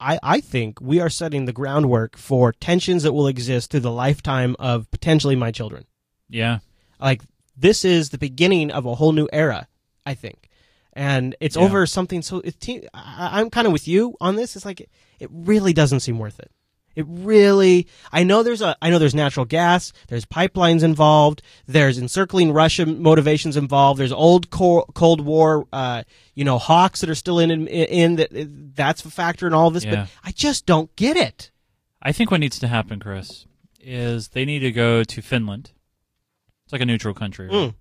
I, I think we are setting the groundwork for tensions that will exist through the lifetime of potentially my children. Yeah. Like this is the beginning of a whole new era, I think. And it's Yeah. over something so it, I, I'm kind of with you on this. It's like it, it really doesn't seem worth it. It really, I know there's a, I know there's natural gas, there's pipelines involved, there's encircling Russia motivations involved, there's old Cold War, uh, you know, hawks that are still in, in, in that, that's a factor in all of this, Yeah. but I just don't get it. I think what needs to happen, Chris, is they need to go to Finland. It's like a neutral country. right? Mm.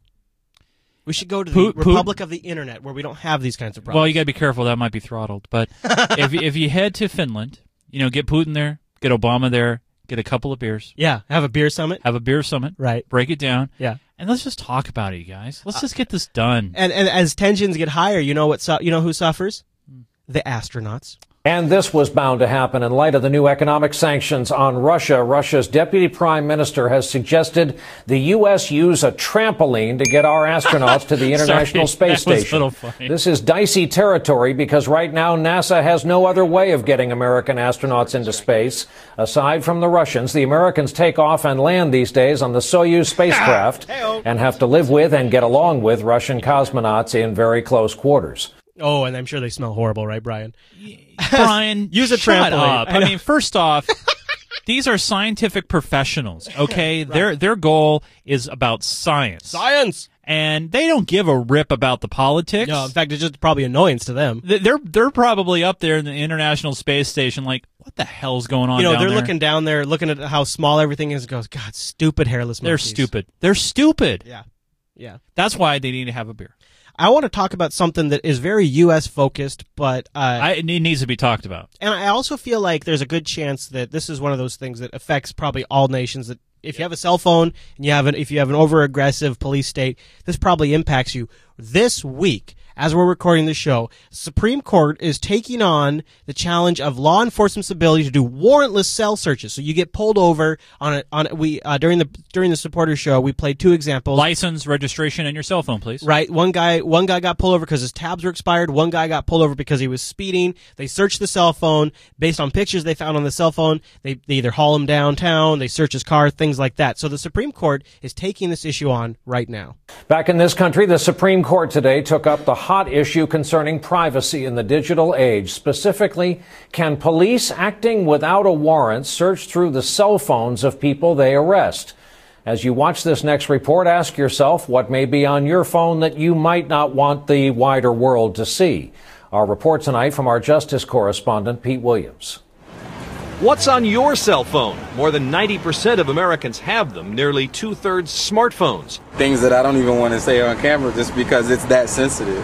We should go to the Pu- Pu- Republic of the Internet where we don't have these kinds of problems. Well, you got to be careful. That might be throttled. But if if you head to Finland, you know, get Putin there, get Obama there, get a couple of beers. Yeah, have a beer summit. Have a beer summit. Right. Break it down. Yeah. And let's just talk about it, you guys. Let's uh, just get this done. And and as tensions get higher, you know what? Su- you know who suffers? Hmm. The astronauts. And this was bound to happen in light of the new economic sanctions on Russia. Russia's deputy prime minister has suggested the U.S. use a trampoline to get our astronauts to the International Sorry, Space that was a Station. This is dicey territory because right now NASA has no other way of getting American astronauts into space. Aside from the Russians, the Americans take off and land these days on the Soyuz spacecraft and have to live with and get along with Russian cosmonauts in very close quarters. Oh, and I'm sure they smell horrible, right, Brian? Brian, Use a shut trampoline. up. I I, mean, first off, these are scientific professionals. Okay, their their goal is about science. Science. and they don't give a rip about the politics. No, in fact, it's just probably annoyance to them. They're they're probably up there in the International Space Station, like, what the hell's going on? You know, they're there? looking down there, looking at how small everything is. and Goes, God, stupid hairless. They're stupid. They're stupid. Yeah, yeah. That's why they need to have a beer. I want to talk about something that is very U.S. focused, but uh, I, it needs to be talked about. and I also feel like there's a good chance that this is one of those things that affects probably all nations. That if you have a cell phone and you have an if you have an over aggressive police state, this probably impacts you. This week, as we're recording the show, Supreme Court is taking on the challenge of law enforcement's ability to do warrantless cell searches. So you get pulled over on a, on a, we uh, during the during the supporter show we played two examples. License, registration, and your cell phone, please. Right. One guy, one guy got pulled over because his tabs were expired. One guy got pulled over because he was speeding. They searched the cell phone based on pictures they found on the cell phone. They, they either haul him downtown, they search his car, things like that. So the Supreme Court is taking this issue on right now. Back in this country, the Supreme Court today took up the hot issue concerning privacy in the digital age. Specifically, can police acting without a warrant search through the cell phones of people they arrest? As you watch this next report, ask yourself what may be on your phone that you might not want the wider world to see. Our report tonight from our justice correspondent, Pete Williams. What's on your cell phone? More than 90% of Americans have them, nearly two thirds smartphones. things that I don't even want to say on camera just because it's that sensitive.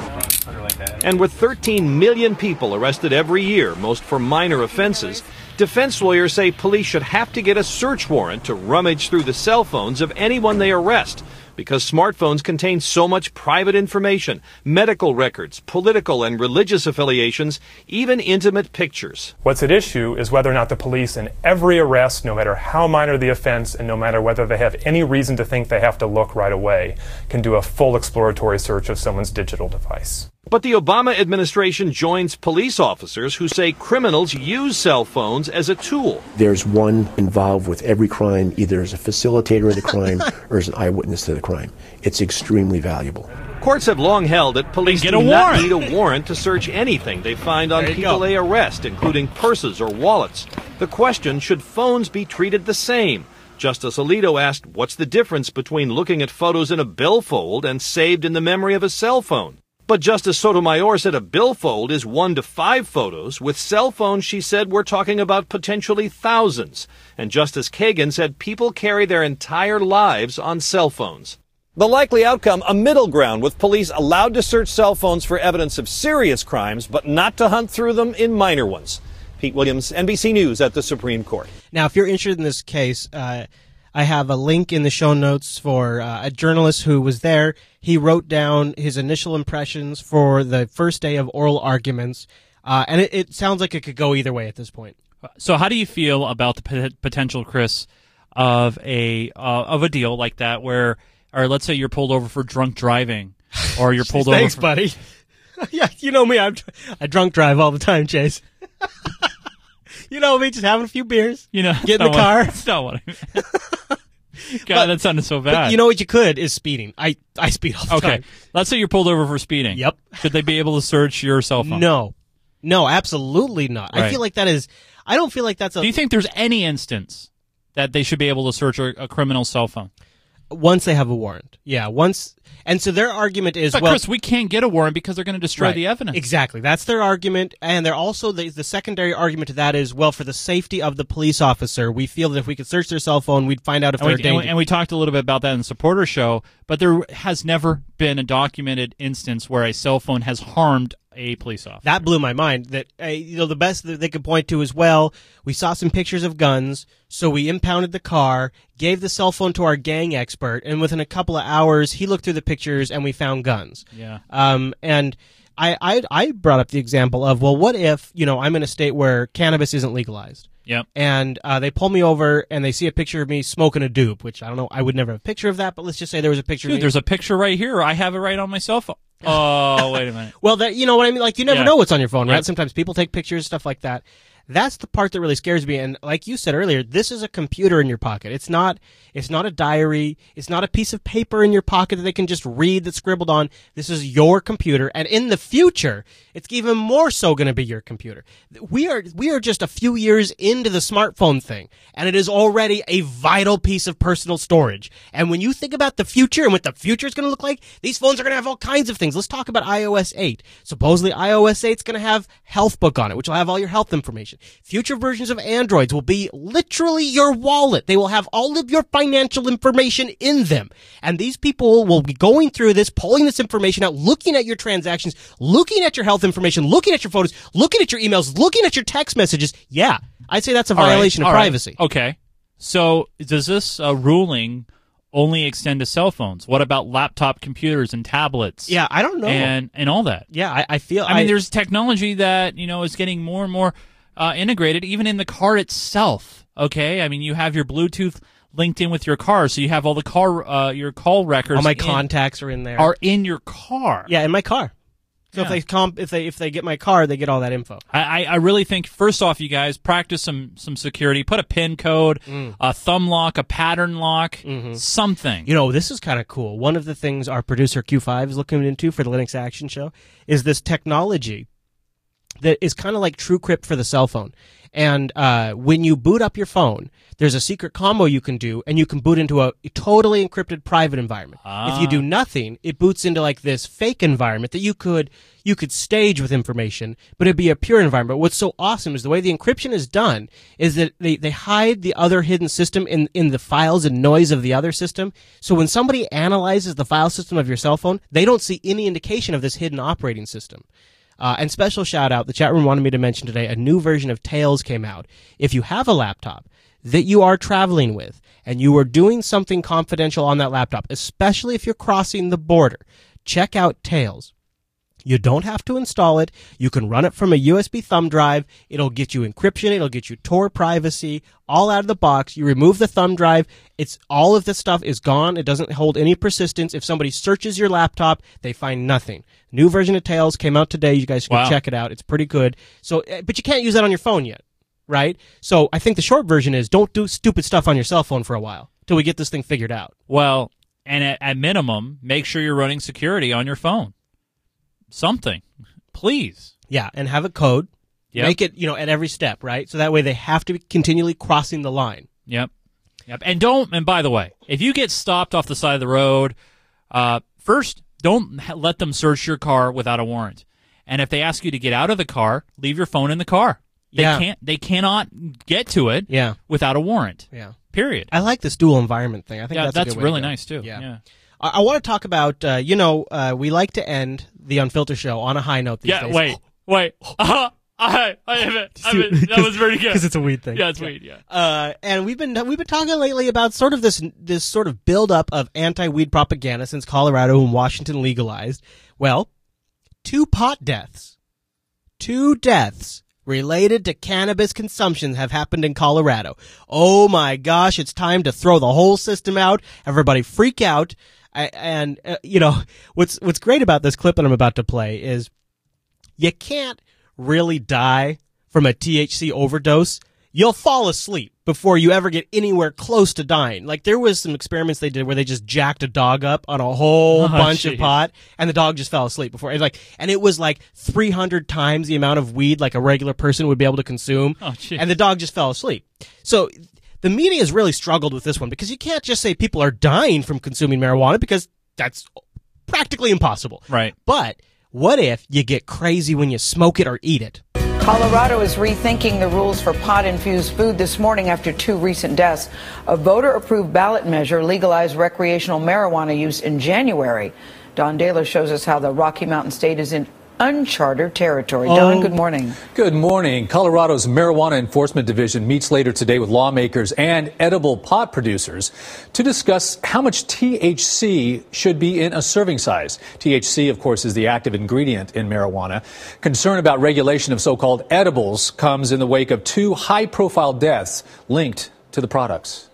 And with 13 million people arrested every year, most for minor offenses, defense lawyers say police should have to get a search warrant to rummage through the cell phones of anyone they arrest because smartphones contain so much private information, medical records, political and religious affiliations, even intimate pictures. What's at issue is whether or not the police, in every arrest, no matter how minor the offense and no matter whether they have any reason to think they have to look right away, can do a full exploratory search of someone's digital device. But the Obama administration joins police officers who say criminals use cell phones as a tool. There's one involved with every crime, either as a facilitator of the crime or as an eyewitness to the crime. It's extremely valuable. Courts have long held that police Get do a not need a warrant to search anything they find on There people go. they arrest, including purses or wallets. The question should phones be treated the same? Justice Alito asked, What's the difference between looking at photos in a billfold and saved in the memory of a cell phone? But Justice Sotomayor said a billfold is one to five photos. With cell phones, she said, we're talking about potentially thousands. And Justice Kagan said people carry their entire lives on cell phones. The likely outcome, a middle ground with police allowed to search cell phones for evidence of serious crimes, but not to hunt through them in minor ones. Pete Williams, NBC News at the Supreme Court. Now, if you're interested in this case, uh, I have a link in the show notes for uh, a journalist who was there. He wrote down his initial impressions for the first day of oral arguments, uh, and it, it sounds like it could go either way at this point. So, how do you feel about the pot- potential, Chris, of a uh, of a deal like that, where, or let's say you're pulled over for drunk driving, or you're pulled over? Thanks, for, buddy. yeah, you know me. I'm, I drunk drive all the time, Chase. you know me, just having a few beers. You know, get in the not car. what- That's not what I meant. God, that sounded so But bad. you know what you could is speeding. I I speed all the time. okay, time. let's say you're pulled over for speeding. Yep. Should they be able to search your cell phone? No, no, absolutely not. I feel like that is. I don't feel like that's a. Do you think there's any instance that they should be able to search a, a criminal's cell phone? Once they have a warrant, yeah. Once, and so their argument is But well, Chris, we can't get a warrant because they're going to destroy Right. the evidence. Exactly. That's their argument. And they're also, the, the secondary argument to that is, well, for the safety of the police officer, we feel that if we could search their cell phone, we'd find out if And they're we, dangerous. and we talked a little bit about that in the supporter show, but there has never been a documented instance where a cell phone has harmed a police officer. That blew my mind. That uh, you know, the best that they could point to is, well, we saw some pictures of guns, so we impounded the car, gave the cell phone to our gang expert, and within a couple of hours, he looked through the pictures and we found guns. Yeah. Um, and I, I, I brought up the example of, well, what if you know I'm in a state where cannabis isn't legalized? Yep. And uh, they pull me over and they see a picture of me smoking a dupe, which I don't know. I would never have a picture of that, but let's just say there was a picture. of Dude, there's a picture right here. I have it right on my cell phone. Oh, wait a minute. Well, that you know what I mean. Like you never Yeah. know what's on your phone, right? Yep. Sometimes people take pictures, stuff like that. That's the part that really scares me. And like you said earlier, this is a computer in your pocket. It's not. It's not a diary. It's not a piece of paper in your pocket that they can just read that's scribbled on. This is your computer, and in the future, it's even more so going to be your computer. We are we are just a few years into the smartphone thing, and it is already a vital piece of personal storage. And when you think about the future and what the future is going to look like, these phones are going to have all kinds of things. Let's talk about iOS 8. Supposedly, iOS 8 is going to have Health Book on it, which will have all your health information. Future versions of Androids will be literally your wallet. They will have all of your financial information in them. And these people will be going through this, pulling this information out, looking at your transactions, looking at your health information, looking at your photos, looking at your emails, looking at your text messages. Yeah, I'd say that's a All right, violation all of right. privacy. Okay. So does this uh, ruling only extend to cell phones? What about laptop computers and tablets? Yeah, I don't know. And and all that. Yeah, I, I feel. I mean, there's technology that you know is getting more and more uh, integrated, even in the car itself. Okay, I mean, you have your Bluetooth linked in with your car, so you have all the car, uh, your call records. all my in- contacts are in there. are in your car. yeah, in my car. So if they comp, if they if they get my car, they get all that info. I, I- I really think first off, you guys practice some some security. Put a pin code, Mm. a thumb lock, a pattern lock, Mm-hmm. something. You know, this is kind of cool. One of the things our producer Q5 is looking into for the Linux Action Show is this technology that is kind of like TrueCrypt for the cell phone. And uh, when you boot up your phone, there's a secret combo you can do, and you can boot into a totally encrypted private environment. If you do nothing, it boots into like this fake environment that you could you could stage with information, but it'd be a pure environment. What's so awesome is the way the encryption is done is that they, they hide the other hidden system in, in the files and noise of the other system. So when somebody analyzes the file system of your cell phone, they don't see any indication of this hidden operating system. Uh, and special shout out, the chat room wanted me to mention today a new version of Tails came out. If you have a laptop that you are traveling with and you are doing something confidential on that laptop, especially if you're crossing the border, check out Tails. You don't have to install it. You can run it from a USB thumb drive. It'll get you encryption. It'll get you Tor privacy all out of the box. You remove the thumb drive. It's all of this stuff is gone. It doesn't hold any persistence. If somebody searches your laptop, they find nothing. New version of Tails came out today. You guys can Wow. check it out. It's pretty good. So, eh, but you can't use that on your phone yet, right? So I think the short version is don't do stupid stuff on your cell phone for a while till we get this thing figured out. Well, and at, at minimum, make sure you're running security on your phone. Something, please. Yeah, and have a code. Yep. Make it, you know, at every step, right? So that way they have to be continually crossing the line. Yep. Yep. And don't. And by the way, if you get stopped off the side of the road, uh, first don't let them search your car without a warrant. And if they ask you to get out of the car, leave your phone in the car. They Yeah. can't. They cannot get to it. Yeah. Without a warrant. Yeah. Period. I like this dual environment thing. I think Yeah, that's, a that's good way to really nice, too. Yeah. Yeah. I, I want to talk about, uh, you know, uh, we like to end the Unfiltered show on a high note these Yeah. days. Wait. Wait. Uh, I, I haven't. I haven't that was very good. Because it's a weed thing. Yeah, it's weed. Yeah. Uh, and we've been we've been talking lately about sort of this this sort of build up of anti weed propaganda since Colorado and Washington legalized. Well, two pot deaths, two deaths related to cannabis consumption have happened in Colorado. Oh my gosh, it's time to throw the whole system out. Everybody freak out. I, and uh, you know what's what's great about this clip that I'm about to play is you can't really die from a THC overdose. You'll fall asleep before you ever get anywhere close to dying. Like there was some experiments they did where they just jacked a dog up on a whole Oh, bunch of pot and the dog just fell asleep before it like and it was like 300 times the amount of weed like a regular person would be able to consume Oh, and the dog just fell asleep. So the media has really struggled with this one because you can't just say people are dying from consuming marijuana because that's practically impossible. Right. But what if you get crazy when you smoke it or eat it? Colorado is rethinking the rules for pot infused food this morning after two recent deaths. A voter approved ballot measure legalized recreational marijuana use in January. Don Dahler shows us how the Rocky Mountain State is in uncharted territory. Don, Oh. good morning. Good morning. Colorado's Marijuana Enforcement Division meets later today with lawmakers and edible pot producers to discuss how much THC should be in a serving size. THC, of course, is the active ingredient in marijuana. Concern about regulation of so-called edibles comes in the wake of two high-profile deaths linked to the products.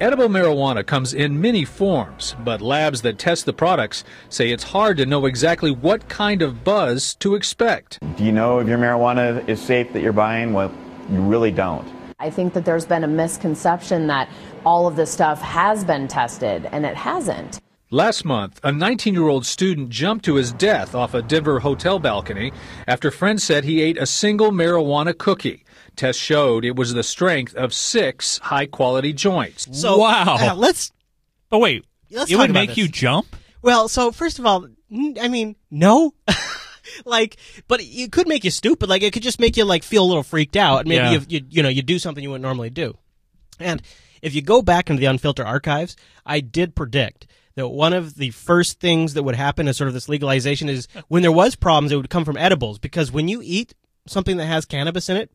Edible marijuana comes in many forms, but labs that test the products say it's hard to know exactly what kind of buzz to expect. Do you know if your marijuana is safe that you're buying? Well, you really don't. I think that there's been a misconception that all of this stuff has been tested, and it hasn't. Last month, a 19 year old student jumped to his death off a Denver hotel balcony after friends said he ate a single marijuana cookie. Tests showed it was the strength of six high quality joints. So uh, let's. Oh wait, let's it would make this. you jump. Well, so first of all, I mean, no. like, but it could make you stupid. Like, it could just make you like feel a little freaked out. Maybe Yeah. you, you you know you do something you wouldn't normally do. And if you go back into the unfiltered archives, I did predict that one of the first things that would happen as sort of this legalization is when there was problems, it would come from edibles because when you eat something that has cannabis in it,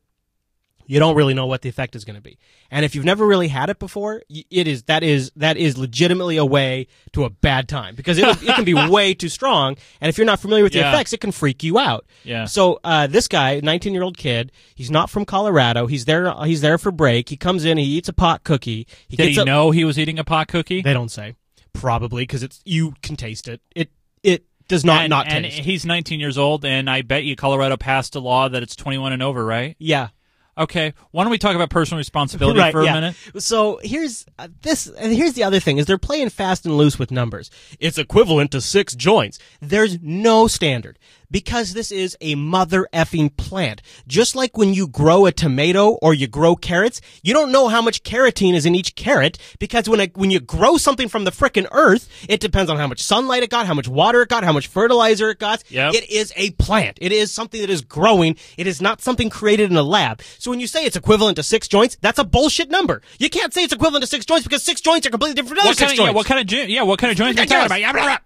you don't really know what the effect is going to be. And if you've never really had it before, it is that is that is legitimately a way to a bad time because it, it can be way too strong. And if you're not familiar with the Yeah. effects, it can freak you out. Yeah. So uh, this guy, 19 year old kid, he's not from Colorado. He's there. He's there for break. He comes in. He eats a pot cookie. He Did gets he up- know he was eating a pot cookie? They don't say. Probably because it's you can taste it. It it does not and, not and taste. he's 19 years old, and I bet you Colorado passed a law that it's 21 and over, right? Yeah. Okay. Why don't we talk about personal responsibility right, for a yeah. minute? So here's uh, this, and here's the other thing: is they're playing fast and loose with numbers. It's equivalent to six joints. There's no standard Because this is a mother effing plant. Just like when you grow a tomato or you grow carrots, you don't know how much carotene is in each carrot because when, it, when you grow something from the frickin' earth, it depends on how much sunlight it got, how much water it got, how much fertilizer it got. Yep. It is a plant. It is something that is growing. It is not something created in a lab. So when you say it's equivalent to six joints, that's a bullshit number. You can't say it's equivalent to six joints because six joints are completely different from other What six kind, of, yeah, what kind of yeah, what kind of joints are you talking about?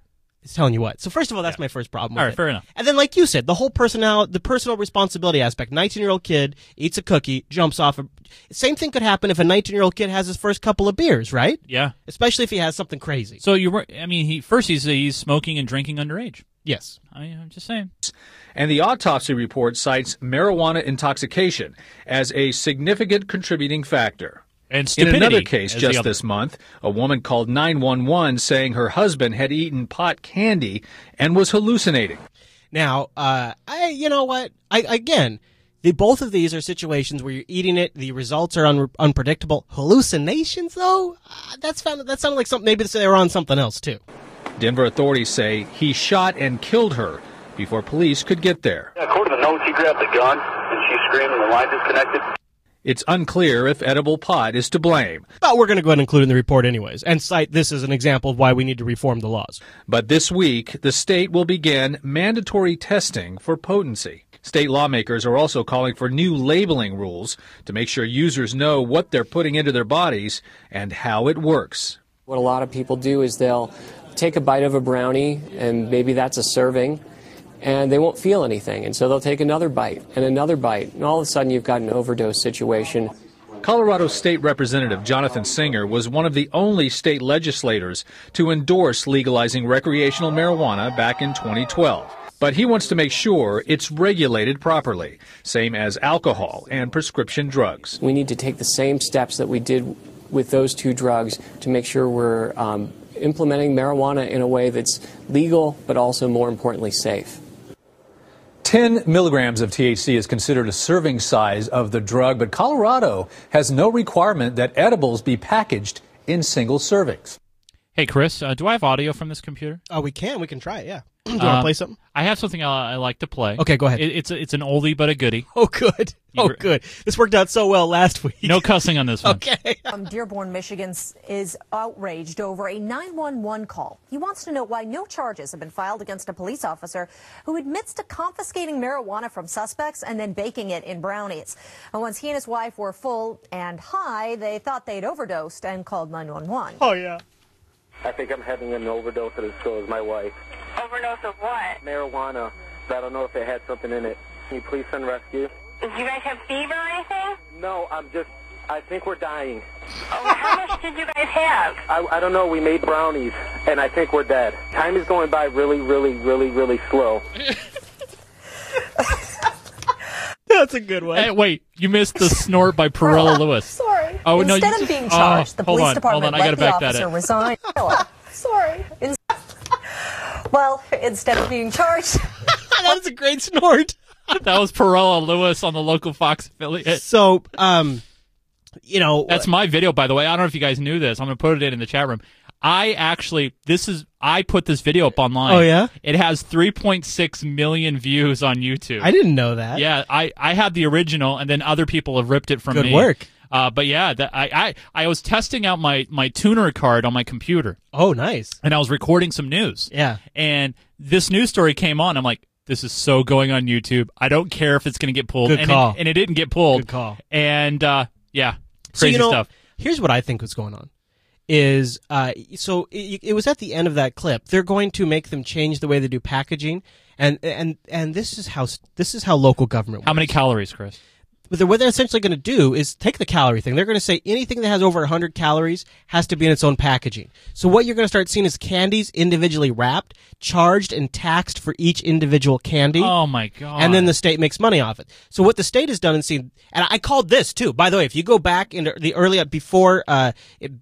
Yeah, blah, blah. It's telling you what. So first of all, that's my first problem. With All right, it. fair enough. And then, like you said, the whole personal, the personal responsibility aspect. Nineteen-year-old kid eats a cookie, jumps off. A, same thing could happen if a nineteen-year-old kid has his first couple of beers, right? Yeah. Especially if he has something crazy. So you were, I mean, he first he's he's smoking and drinking underage. Yes. I, I'm just saying. And the autopsy report cites marijuana intoxication as a significant contributing factor. And In another case just this month, a woman called 911 saying her husband had eaten pot candy and was hallucinating. Now, uh, I, you know what? I again, the both of these are situations where you're eating it. The results are un- unpredictable. Hallucinations, though, uh, that's found, that sounded like something. Maybe they were on something else too. Denver authorities say he shot and killed her before police could get there. According to the notes, he grabbed the gun and she screamed and the line disconnected. It's unclear if edible pot is to blame. But we're going to go ahead and include it in the report anyways, and cite this as an example of why we need to reform the laws. But this week, the state will begin mandatory testing for potency. State lawmakers are also calling for new labeling rules to make sure users know what they're putting into their bodies and how it works. What a lot of people do is they'll take a bite of a brownie, and maybe that's a serving, and they won't feel anything. And so they'll take another bite and another bite, and all of a sudden you've got an overdose situation. Colorado State Representative Jonathan Singer was one of the only state legislators to endorse legalizing recreational marijuana back in 2012. But he wants to make sure it's regulated properly, same as alcohol and prescription drugs. We need to take the same steps that we did with those two drugs to make sure we're um, implementing marijuana in a way that's legal, but also more importantly, safe. 10 milligrams of THC is considered a serving size of the drug, but Colorado has no requirement that edibles be packaged in single servings. Hey, Chris, uh, do I have audio from this computer? Oh, we can. We can try it. Yeah. Do you want to Um, play something? I have something I, I like to play. Okay, go ahead. It, it's a, it's an oldie but a goodie. Oh, good. Oh, good. This worked out so well last week. No cussing on this one. Okay. From Dearborn, Michigan is outraged over a 911 call. He wants to know why no charges have been filed against a police officer who admits to confiscating marijuana from suspects and then baking it in brownies. And once he and his wife were full and high, they thought they'd overdosed and called 911. Oh, yeah. I think I'm having an overdose at the store with my wife. Overdose of what? Marijuana. I don't know if it had something in it. Can you please send rescue? Did you guys have fever or anything? No, I'm just. I think we're dying. Oh, how much did you guys have? I, I don't know. We made brownies, and I think we're dead. Time is going by really, really, really, really slow. That's a good one. Hey, wait, you missed the snort by Perella Lewis. Sorry. Oh, no, Instead you- of being oh, charged, the police on, department hold on, I let gotta the back officer up. resign. Sorry. In- well, instead of being charged, that was a great snort. that was Perella Lewis on the local Fox affiliate. So, um, you know, That's my video, by the way. I don't know if you guys knew this. I'm going to put it in, in the chat room. I actually, this is, I put this video up online. Oh, yeah? It has 3.6 million views on YouTube. I didn't know that. Yeah, I, I had the original, and then other people have ripped it from Good me. Good work. Uh, but yeah, that, I, I, I was testing out my, my tuner card on my computer. Oh, nice. And I was recording some news. Yeah. And this news story came on. I'm like, this is so going on YouTube. I don't care if it's going to get pulled. Good and call. It, and it didn't get pulled. Good call. And uh, yeah, So, crazy you know, stuff. Here's what I think was going on. Is uh, so it, it was at the end of that clip. They're going to make them change the way they do packaging, and and and this is how this is how local government. How many calories, Chris? But what they're essentially going to do is take the calorie thing. They're going to say anything that has over 100 calories has to be in its own packaging. So what you're going to start seeing is candies individually wrapped, charged and taxed for each individual candy. Oh my god! And then the state makes money off it. So what the state has done and seen, and I called this too. By the way, if you go back into the early before uh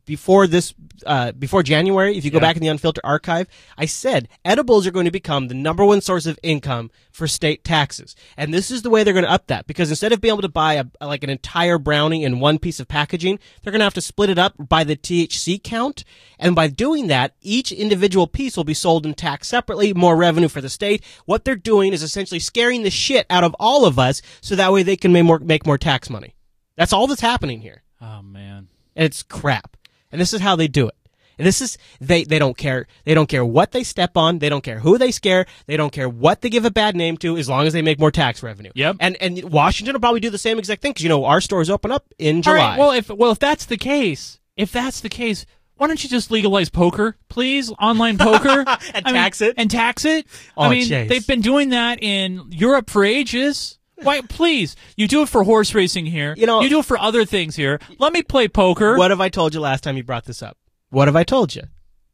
before this uh before January, if you go Yeah. back in the unfiltered archive, I said edibles are going to become the number one source of income for state taxes, and this is the way they're going to up that because instead of being able to buy a, like an entire brownie in one piece of packaging, they're going to have to split it up by the THC count. And by doing that, each individual piece will be sold and taxed separately, more revenue for the state. What they're doing is essentially scaring the shit out of all of us so that way they can make more, make more tax money. That's all that's happening here. Oh man. And it's crap. And this is how they do it. And this is they they don't care. They don't care what they step on. They don't care who they scare. They don't care what they give a bad name to, as long as they make more tax revenue. Yep. And and Washington will probably do the same exact thing because you know our stores open up in July. All right. Well, if well if that's the case, if that's the case, why don't you just legalize poker, please? Online poker and tax it and tax it. Oh, I mean, Chase. they've been doing that in Europe for ages. Why, please? You do it for horse racing here. You know- you do it for other things here. Let me play poker. What have I told you last time you brought this up? What have I told you?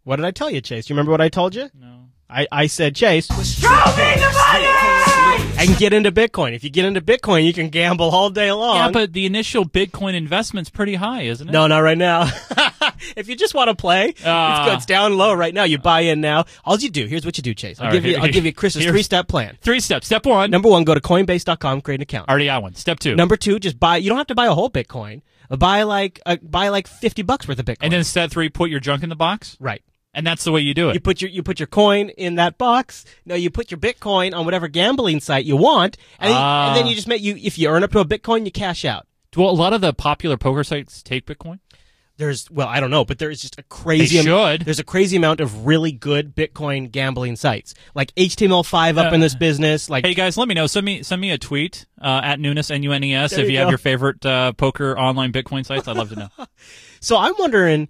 What did I tell you, Chase? You remember what I told you? No. I, I said, Chase, and get into Bitcoin. If you get into Bitcoin, you can gamble all day long. Yeah, but the initial Bitcoin investment's pretty high, isn't it? No, not right now. if you just want to play, it's, Ah. good. it's down low right now. You buy in now. All you do, here's what you do, Chase. I'll give right, you, I'll give you Chris's three step plan. Three steps. Step one. Number one, go to Coinbase.com, create an account. Already got one. Step two. Number two, just buy. You don't have to buy a whole Bitcoin. Buy like uh, buy like fifty bucks worth of Bitcoin. and then step three, put your junk in the box. right. And that's the way you do it. You put your you put your coin in that box. No, you put your Bitcoin on whatever gambling site you want, and, then, Ah. and then you just make you if you earn up to a Bitcoin, you cash out. Do a lot of the popular poker sites take Bitcoin? There's well, I don't know, but there is just a crazy. They should. There's a crazy amount of really good Bitcoin gambling sites, like HTML5 up in this business. Like, Hey guys, let me know. Send me send me a tweet uh, at Nunes N U N E S if you you have your favorite uh, poker online Bitcoin sites. I'd love to know. so I'm wondering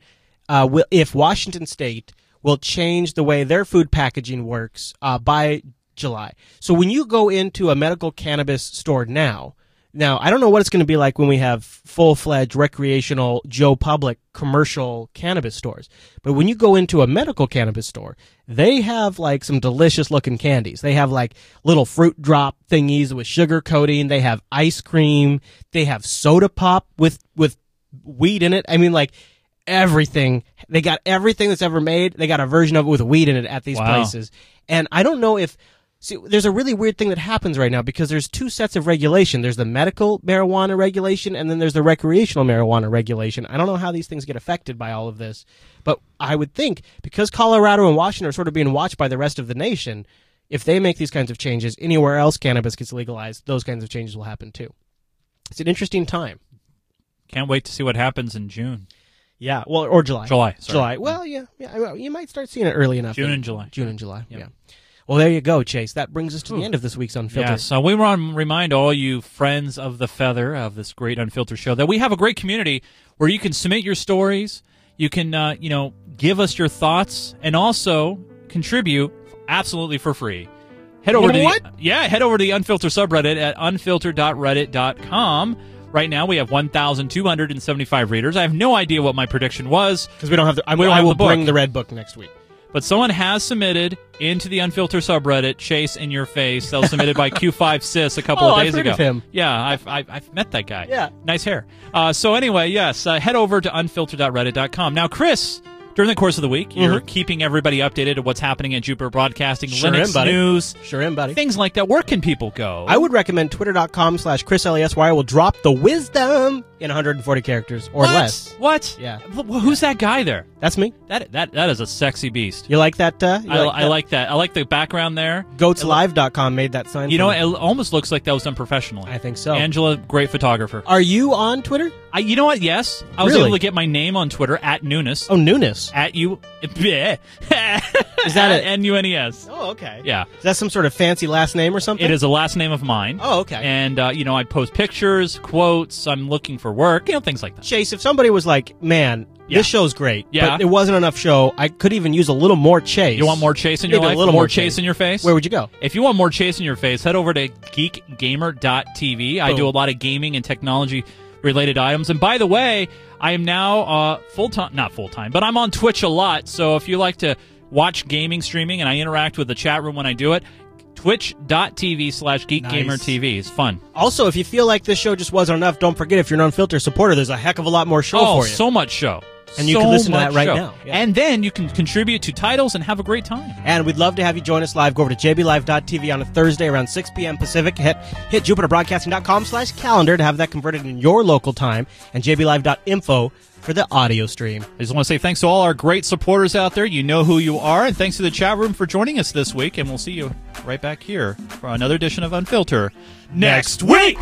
uh, will, if Washington State will change the way their food packaging works uh, by July. So when you go into a medical cannabis store now, now I don't know what it's going to be like when we have full fledged recreational Joe Public commercial cannabis stores, but when you go into a medical cannabis store, they have like some delicious looking candies. They have like little fruit drop thingies with sugar coating. They have ice cream. They have soda pop with with weed in it. I mean, like everything. They got everything that's ever made. They got a version of it with weed in it at these Wow. places. And I don't know if see there's a really weird thing that happens right now because there's two sets of regulation. There's the medical marijuana regulation and then there's the recreational marijuana regulation. I don't know how these things get affected by all of this, but I would think because Colorado and Washington are sort of being watched by the rest of the nation, if they make these kinds of changes anywhere else cannabis gets legalized, those kinds of changes will happen too. It's an interesting time. Can't wait to see what happens in June. Yeah, well, or July. July, sorry. July. Well, yeah, yeah. well, You might start seeing it early enough. June and July. June and July. Yep. Yeah. Well, there you go, Chase. That brings us to the end of this week's Unfiltered. Yeah, so we want to remind all you friends of the feather of this great unfiltered show that we have a great community where you can submit your stories, you can uh, you know give us your thoughts, and also contribute absolutely for free. Head over You know to what? The, yeah, head over to the unfiltered subreddit at unfilter.reddit.com. Right now we have 1,275 readers. I have no idea what my prediction was because we don't have the. I, don't I will the bring the red book next week. But someone has submitted into the unfiltered subreddit Chase in your face. That was submitted by Q5 Sis a couple Oh, of I've days heard ago. of him. Yeah, I've, I've I've met that guy. Yeah. nice hair. Uh, so anyway, yes, uh, head over to unfilter.reddit.com. Now, Chris, during the course of the week, you're Mhm. keeping everybody updated of what's happening at Jupiter Broadcasting, Sure Linux am, news, Sure am, buddy. things like that. Where can people go? I would recommend twitter.com slash ChrisLAS. I will drop the wisdom in 140 characters or What? less. What? Yeah. Wh- Who's that guy there? That's me. That that that is a sexy beast. You like that? Uh, you I, like I that? like that. I like the background there. GoatsLive.com made that sign. You know, me. it almost looks like that was done professionally. I think so. Angela, great photographer. Are you on Twitter? I, you know what? Yes, I was Really? able to get my name on Twitter at Nunes. Oh, Nunes. At you, is Is that it? N U N E S? Oh, okay. Yeah, Is that some sort of fancy last name or something? it is a last name of mine. Oh, okay. And uh, you know, I post pictures, quotes. I'm looking for work. You know, things like that. Chase, if somebody was like, man, Yeah. this show's great, Yeah. but it wasn't enough show, I could even use a little more chase. You want more chase in your Maybe a little more more chase chase. in your face? Where would you go? If you want more chase in your face, head over to geekgamer.tv. I do a lot of gaming and technology related items. And by the way, I am now uh, full time, not full time, but I'm on Twitch a lot. So if you like to watch gaming streaming and I interact with the chat room when I do it, twitch.tv slash geekgamertv is fun. Also, if you feel like this show just wasn't enough, don't forget if you're an unfiltered supporter, there's a heck of a lot more show oh, for you. so much show. And you so can listen to that right show. now. Yeah. And then you can contribute to titles and have a great time. And we'd love to have you join us live. Go over to jblive.tv on a Thursday around 6 p.m. Pacific. Hit, hit jupiterbroadcasting.com slash calendar to have that converted in your local time. And jblive.info for the audio stream. I just want to say thanks to all our great supporters out there. You know who you are. And thanks to the chat room for joining us this week. And we'll see you right back here for another edition of Unfilter next week.